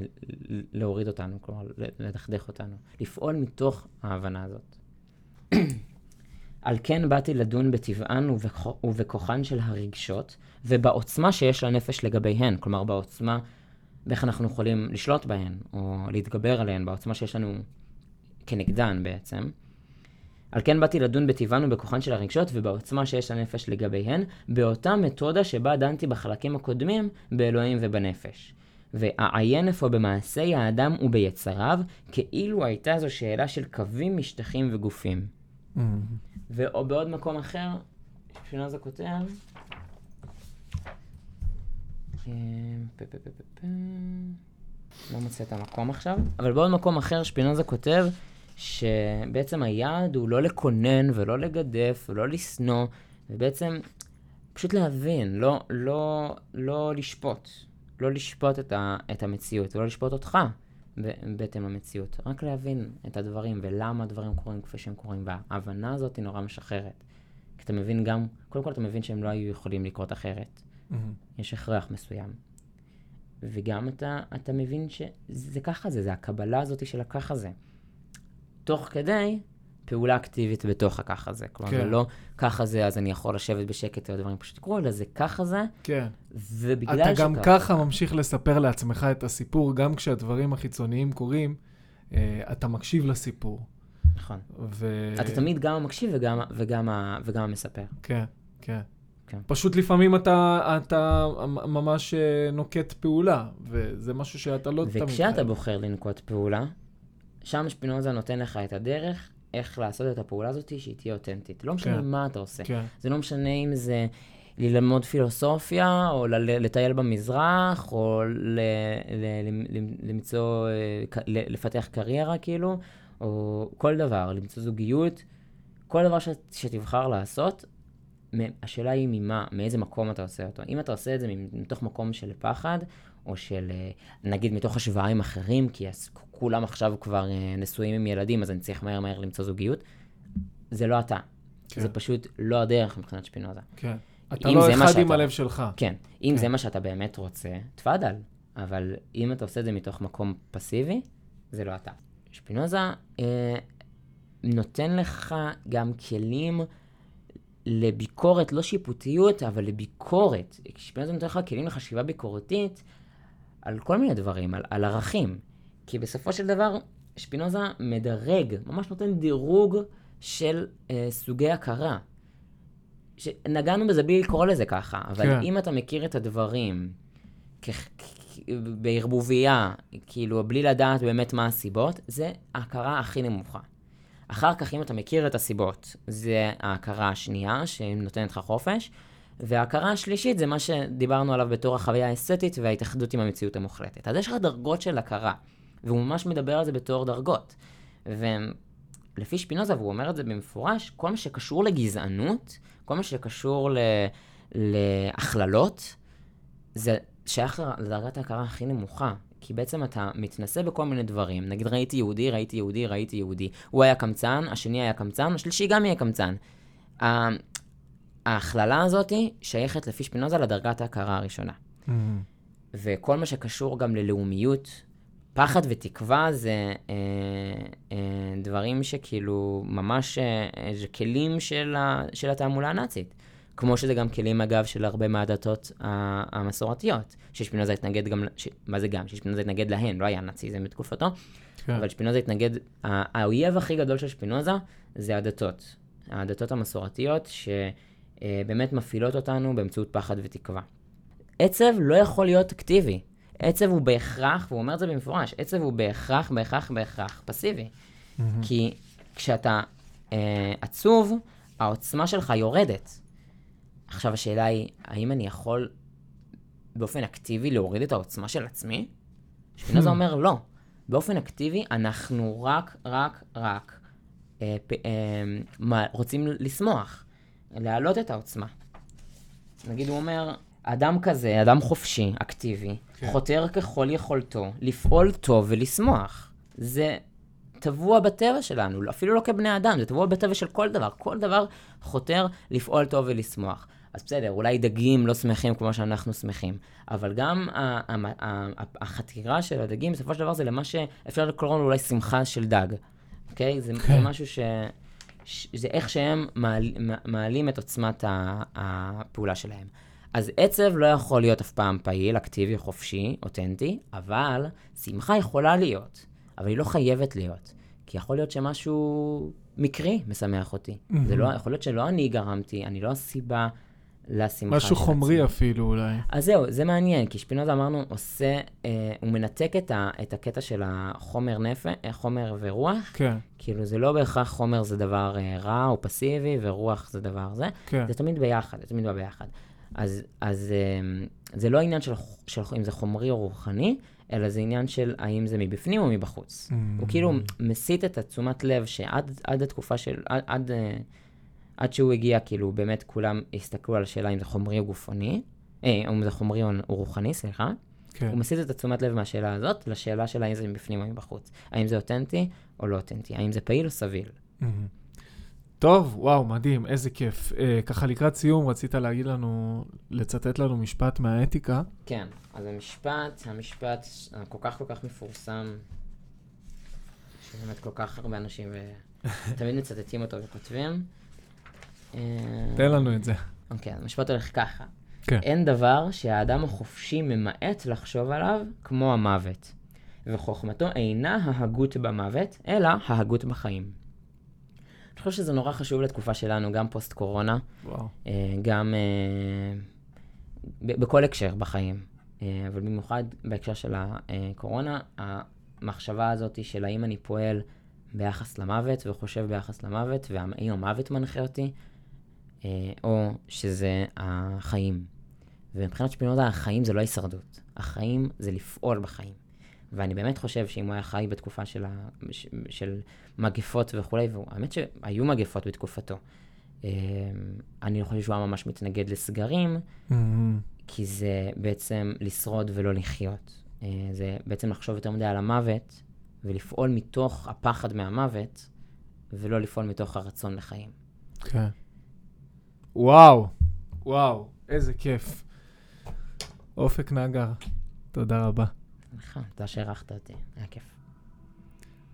להוריד אותנו, כלומר, לדכדך אותנו. לפעול מתוך ההבנה הזאת. על כן באתי לדון בטבען ובכוחן של הרגשות, ובעוצמה שיש לנפש לגביהן, כלומר בעוצמה, באיך אנחנו יכולים לשלוט בהן, או להתגבר עליהן, בעוצמה שיש לנו כנגדן בעצם. על כן באתי לדון בטבען ובכוחן של הרגשות ובעוצמה שיש לנפש לגביהן, באותה מתודה שבה דנתי בחלקים הקודמים באלוהים ובנפש. ואעיין אפוא במעשי האדם וביצריו, כאילו הייתה זו שאלה של קווים, משטחים וגופים. Mm-hmm. ובעוד מקום אחר, שפינוזה כותב, אה, לא מוצא את המקום עכשיו, אבל בעוד מקום אחר שפינוזה כותב שבעצם היעד הוא לא לקונן ולא לגדף ולא לשנוא, ובעצם פשוט להבין, לא, לא, לא לשפוט. לא לשפוט את, ה, את המציאות, ולא לשפוט אותך בהתאם למציאות. רק להבין את הדברים ולמה הדברים קורים כפי שהם קורים, וההבנה הזאת היא נורא משחררת. כי אתה מבין גם, קודם כל אתה מבין שהם לא היו יכולים לקרות אחרת. Mm-hmm. יש הכרח מסוים. וגם אתה, אתה מבין שזה ככה זה, זה הקבלה הזאת של הככה זה. תוך כדי פעולה אקטיבית בתוך הככה זה. כלומר, כן. זה לא ככה זה, אז אני יכול לשבת בשקט והדברים פשוט יקרו, אלא זה ככה זה. כן. ובגלל שככה... אתה גם ככה ממשיך לספר לעצמך את הסיפור, גם כשהדברים החיצוניים קורים, אה, אתה מקשיב לסיפור. נכון. ו... אתה תמיד גם המקשיב וגם, וגם, וגם המספר. כן, כן. כן. פשוט לפעמים אתה, אתה ממש אה, נוקט פעולה, וזה משהו שאתה לא תמיד... וכשאתה בוחר לנקוט פעולה, שם שפינוזה נותן לך את הדרך איך לעשות את הפעולה הזאת שהיא תהיה אותנטית. לא משנה כן. מה אתה עושה. כן. זה לא משנה אם זה ללמוד פילוסופיה, או לטייל במזרח, או ל- ל- ל- למצוא, אה, לפתח קריירה, כאילו, או כל דבר, למצוא זוגיות. כל דבר ש- שתבחר לעשות, השאלה היא ממה, מאיזה מקום אתה עושה אותו. אם אתה עושה את זה מתוך מקום של פחד, או של, אה, נגיד, מתוך השוואה עם אחרים, כי כולם עכשיו כבר אה, נשואים עם ילדים, אז אני צריך מהר מהר למצוא זוגיות, זה לא אתה. כן. זה פשוט לא הדרך מבחינת שפינוזה. כן. אתה לא אחד שאתה... עם הלב שלך. כן. אם כן. זה מה שאתה באמת רוצה, תפאדל. אבל אם אתה עושה את זה מתוך מקום פסיבי, זה לא אתה. שפינוזה אה, נותן לך גם כלים לביקורת, לא שיפוטיות, אבל לביקורת. שפינוזה נותן לך כלים לחשיבה ביקורתית על כל מיני דברים, על, על ערכים. כי בסופו של דבר, שפינוזה מדרג, ממש נותן דירוג של אה, סוגי הכרה. נגענו בזה בלי לקרוא לזה ככה, אבל כן. אם אתה מכיר את הדברים כ- כ- בערבוביה, כאילו, בלי לדעת באמת מה הסיבות, זה ההכרה הכי נמוכה. אחר כך, אם אתה מכיר את הסיבות, זה ההכרה השנייה, שנותנת לך חופש, וההכרה השלישית זה מה שדיברנו עליו בתור החוויה האסתטית וההתאחדות עם המציאות המוחלטת. אז יש לך דרגות של הכרה, והוא ממש מדבר על זה בתור דרגות. ולפי שפינוזה, והוא אומר את זה במפורש, כל מה שקשור לגזענות, כל מה שקשור ל... להכללות, זה שייך לדרגת ההכרה הכי נמוכה. כי בעצם אתה מתנסה בכל מיני דברים. נגיד ראיתי יהודי, ראיתי יהודי, ראיתי יהודי. הוא היה קמצן, השני היה קמצן, השלישי גם יהיה קמצן. ההכללה הזאת שייכת לפי שפינוזה לדרגת ההכרה הראשונה. Mm-hmm. וכל מה שקשור גם ללאומיות, פחד ותקווה זה אה, אה, דברים שכאילו ממש, אה, זה כלים של, ה, של התעמולה הנאצית. כמו שזה גם כלים, אגב, של הרבה מהדתות המסורתיות. ששפינוזה התנגד גם, ש... מה זה גם? ששפינוזה התנגד להן, לא היה נאציזם בתקופתו, כן. אבל שפינוזה התנגד, האויב הכי גדול של שפינוזה זה הדתות. הדתות המסורתיות, שבאמת מפעילות אותנו באמצעות פחד ותקווה. עצב לא יכול להיות אקטיבי. עצב הוא בהכרח, והוא אומר את זה במפורש, עצב הוא בהכרח, בהכרח, בהכרח פסיבי. Mm-hmm. כי כשאתה אה, עצוב, העוצמה שלך יורדת. עכשיו השאלה היא, האם אני יכול באופן אקטיבי להוריד את העוצמה של עצמי? שפינוזה hmm. אומר לא. באופן אקטיבי אנחנו רק, רק, רק אה, פ, אה, מה, רוצים לשמוח, להעלות את העוצמה. נגיד הוא אומר, אדם כזה, אדם חופשי, אקטיבי, כן. חותר ככל יכולתו לפעול טוב ולשמוח. זה טבוע בטבע שלנו, אפילו לא כבני אדם, זה טבוע בטבע של כל דבר. כל דבר חותר לפעול טוב ולשמוח. אז בסדר, אולי דגים לא שמחים כמו שאנחנו שמחים, אבל גם החתירה של הדגים, בסופו של דבר זה למה שאפשר לקרוא לו אולי שמחה של דג, אוקיי? זה, כן. משהו ש... זה איך שהם מעל, מעלים את עוצמת הפעולה שלהם. אז עצב לא יכול להיות אף פעם פעיל, אקטיבי, חופשי, אותנטי, אבל שמחה יכולה להיות, אבל היא לא חייבת להיות. כי יכול להיות שמשהו מקרי משמח אותי. Mm-hmm. זה לא, יכול להיות שלא אני גרמתי, אני לא הסיבה לשמחה משהו חומרי עצמי. אפילו אולי. אז זהו, זה מעניין, כי שפינוזה אמרנו, עושה, אה, הוא מנתק את, ה, את הקטע של החומר נפש, אה, חומר ורוח. כן. כאילו, זה לא בהכרח חומר זה דבר אה, רע או פסיבי, ורוח זה דבר זה. כן. זה תמיד ביחד, זה תמיד בא ביחד. אז, אז אה, זה לא עניין של, של אם זה חומרי או רוחני, אלא זה עניין של האם זה מבפנים או מבחוץ. Mm-hmm. הוא כאילו מסיט את התשומת לב שעד התקופה של, עד... עד אה, עד שהוא הגיע, כאילו, באמת כולם הסתכלו על השאלה אם זה חומרי או גופני, אה, אם זה חומרי או רוחני, סליחה. כן. הוא מסיט את התשומת לב מהשאלה הזאת לשאלה של האם זה מבפנים או מבחוץ. האם זה אותנטי או לא אותנטי, האם זה פעיל או סביל. Mm-hmm. טוב, וואו, מדהים, איזה כיף. אה, ככה לקראת סיום, רצית להגיד לנו, לצטט לנו משפט מהאתיקה. כן, אז המשפט, המשפט הכל כך כל כך מפורסם, שבאמת כל כך הרבה אנשים תמיד מצטטים אותו וכותבים. תן לנו את זה. אוקיי, okay, המשפט הולך ככה. כן. אין דבר שהאדם החופשי ממעט לחשוב עליו כמו המוות, וחוכמתו אינה ההגות במוות, אלא ההגות בחיים. אני חושב שזה נורא חשוב לתקופה שלנו, גם פוסט-קורונה. אה, גם אה, בכל הקשר בחיים, אה, אבל במיוחד בהקשר של הקורונה, המחשבה הזאת של האם אני פועל ביחס למוות וחושב ביחס למוות, והאם המוות מנחה אותי, אה, או שזה החיים. ומבחינת שפינוזה, החיים זה לא הישרדות. החיים זה לפעול בחיים. ואני באמת חושב שאם הוא היה חי בתקופה של, ה... של מגפות וכולי, והאמת שהיו מגפות בתקופתו, אה, אני חושב שהוא היה ממש מתנגד לסגרים, mm-hmm. כי זה בעצם לשרוד ולא לחיות. אה, זה בעצם לחשוב יותר מדי על המוות, ולפעול מתוך הפחד מהמוות, ולא לפעול מתוך הרצון לחיים. כן. Okay. וואו, וואו, איזה כיף. אופק נגר, תודה רבה. נכון, תודה שאירחת אותי, היה כיף.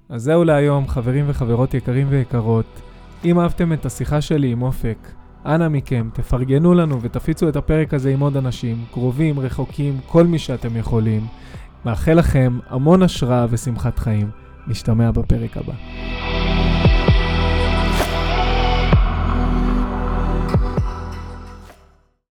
אז זהו להיום, חברים וחברות יקרים ויקרות. אם אהבתם את השיחה שלי עם אופק, אנא מכם, תפרגנו לנו ותפיצו את הפרק הזה עם עוד אנשים, קרובים, רחוקים, כל מי שאתם יכולים. מאחל לכם המון השראה ושמחת חיים. נשתמע בפרק הבא.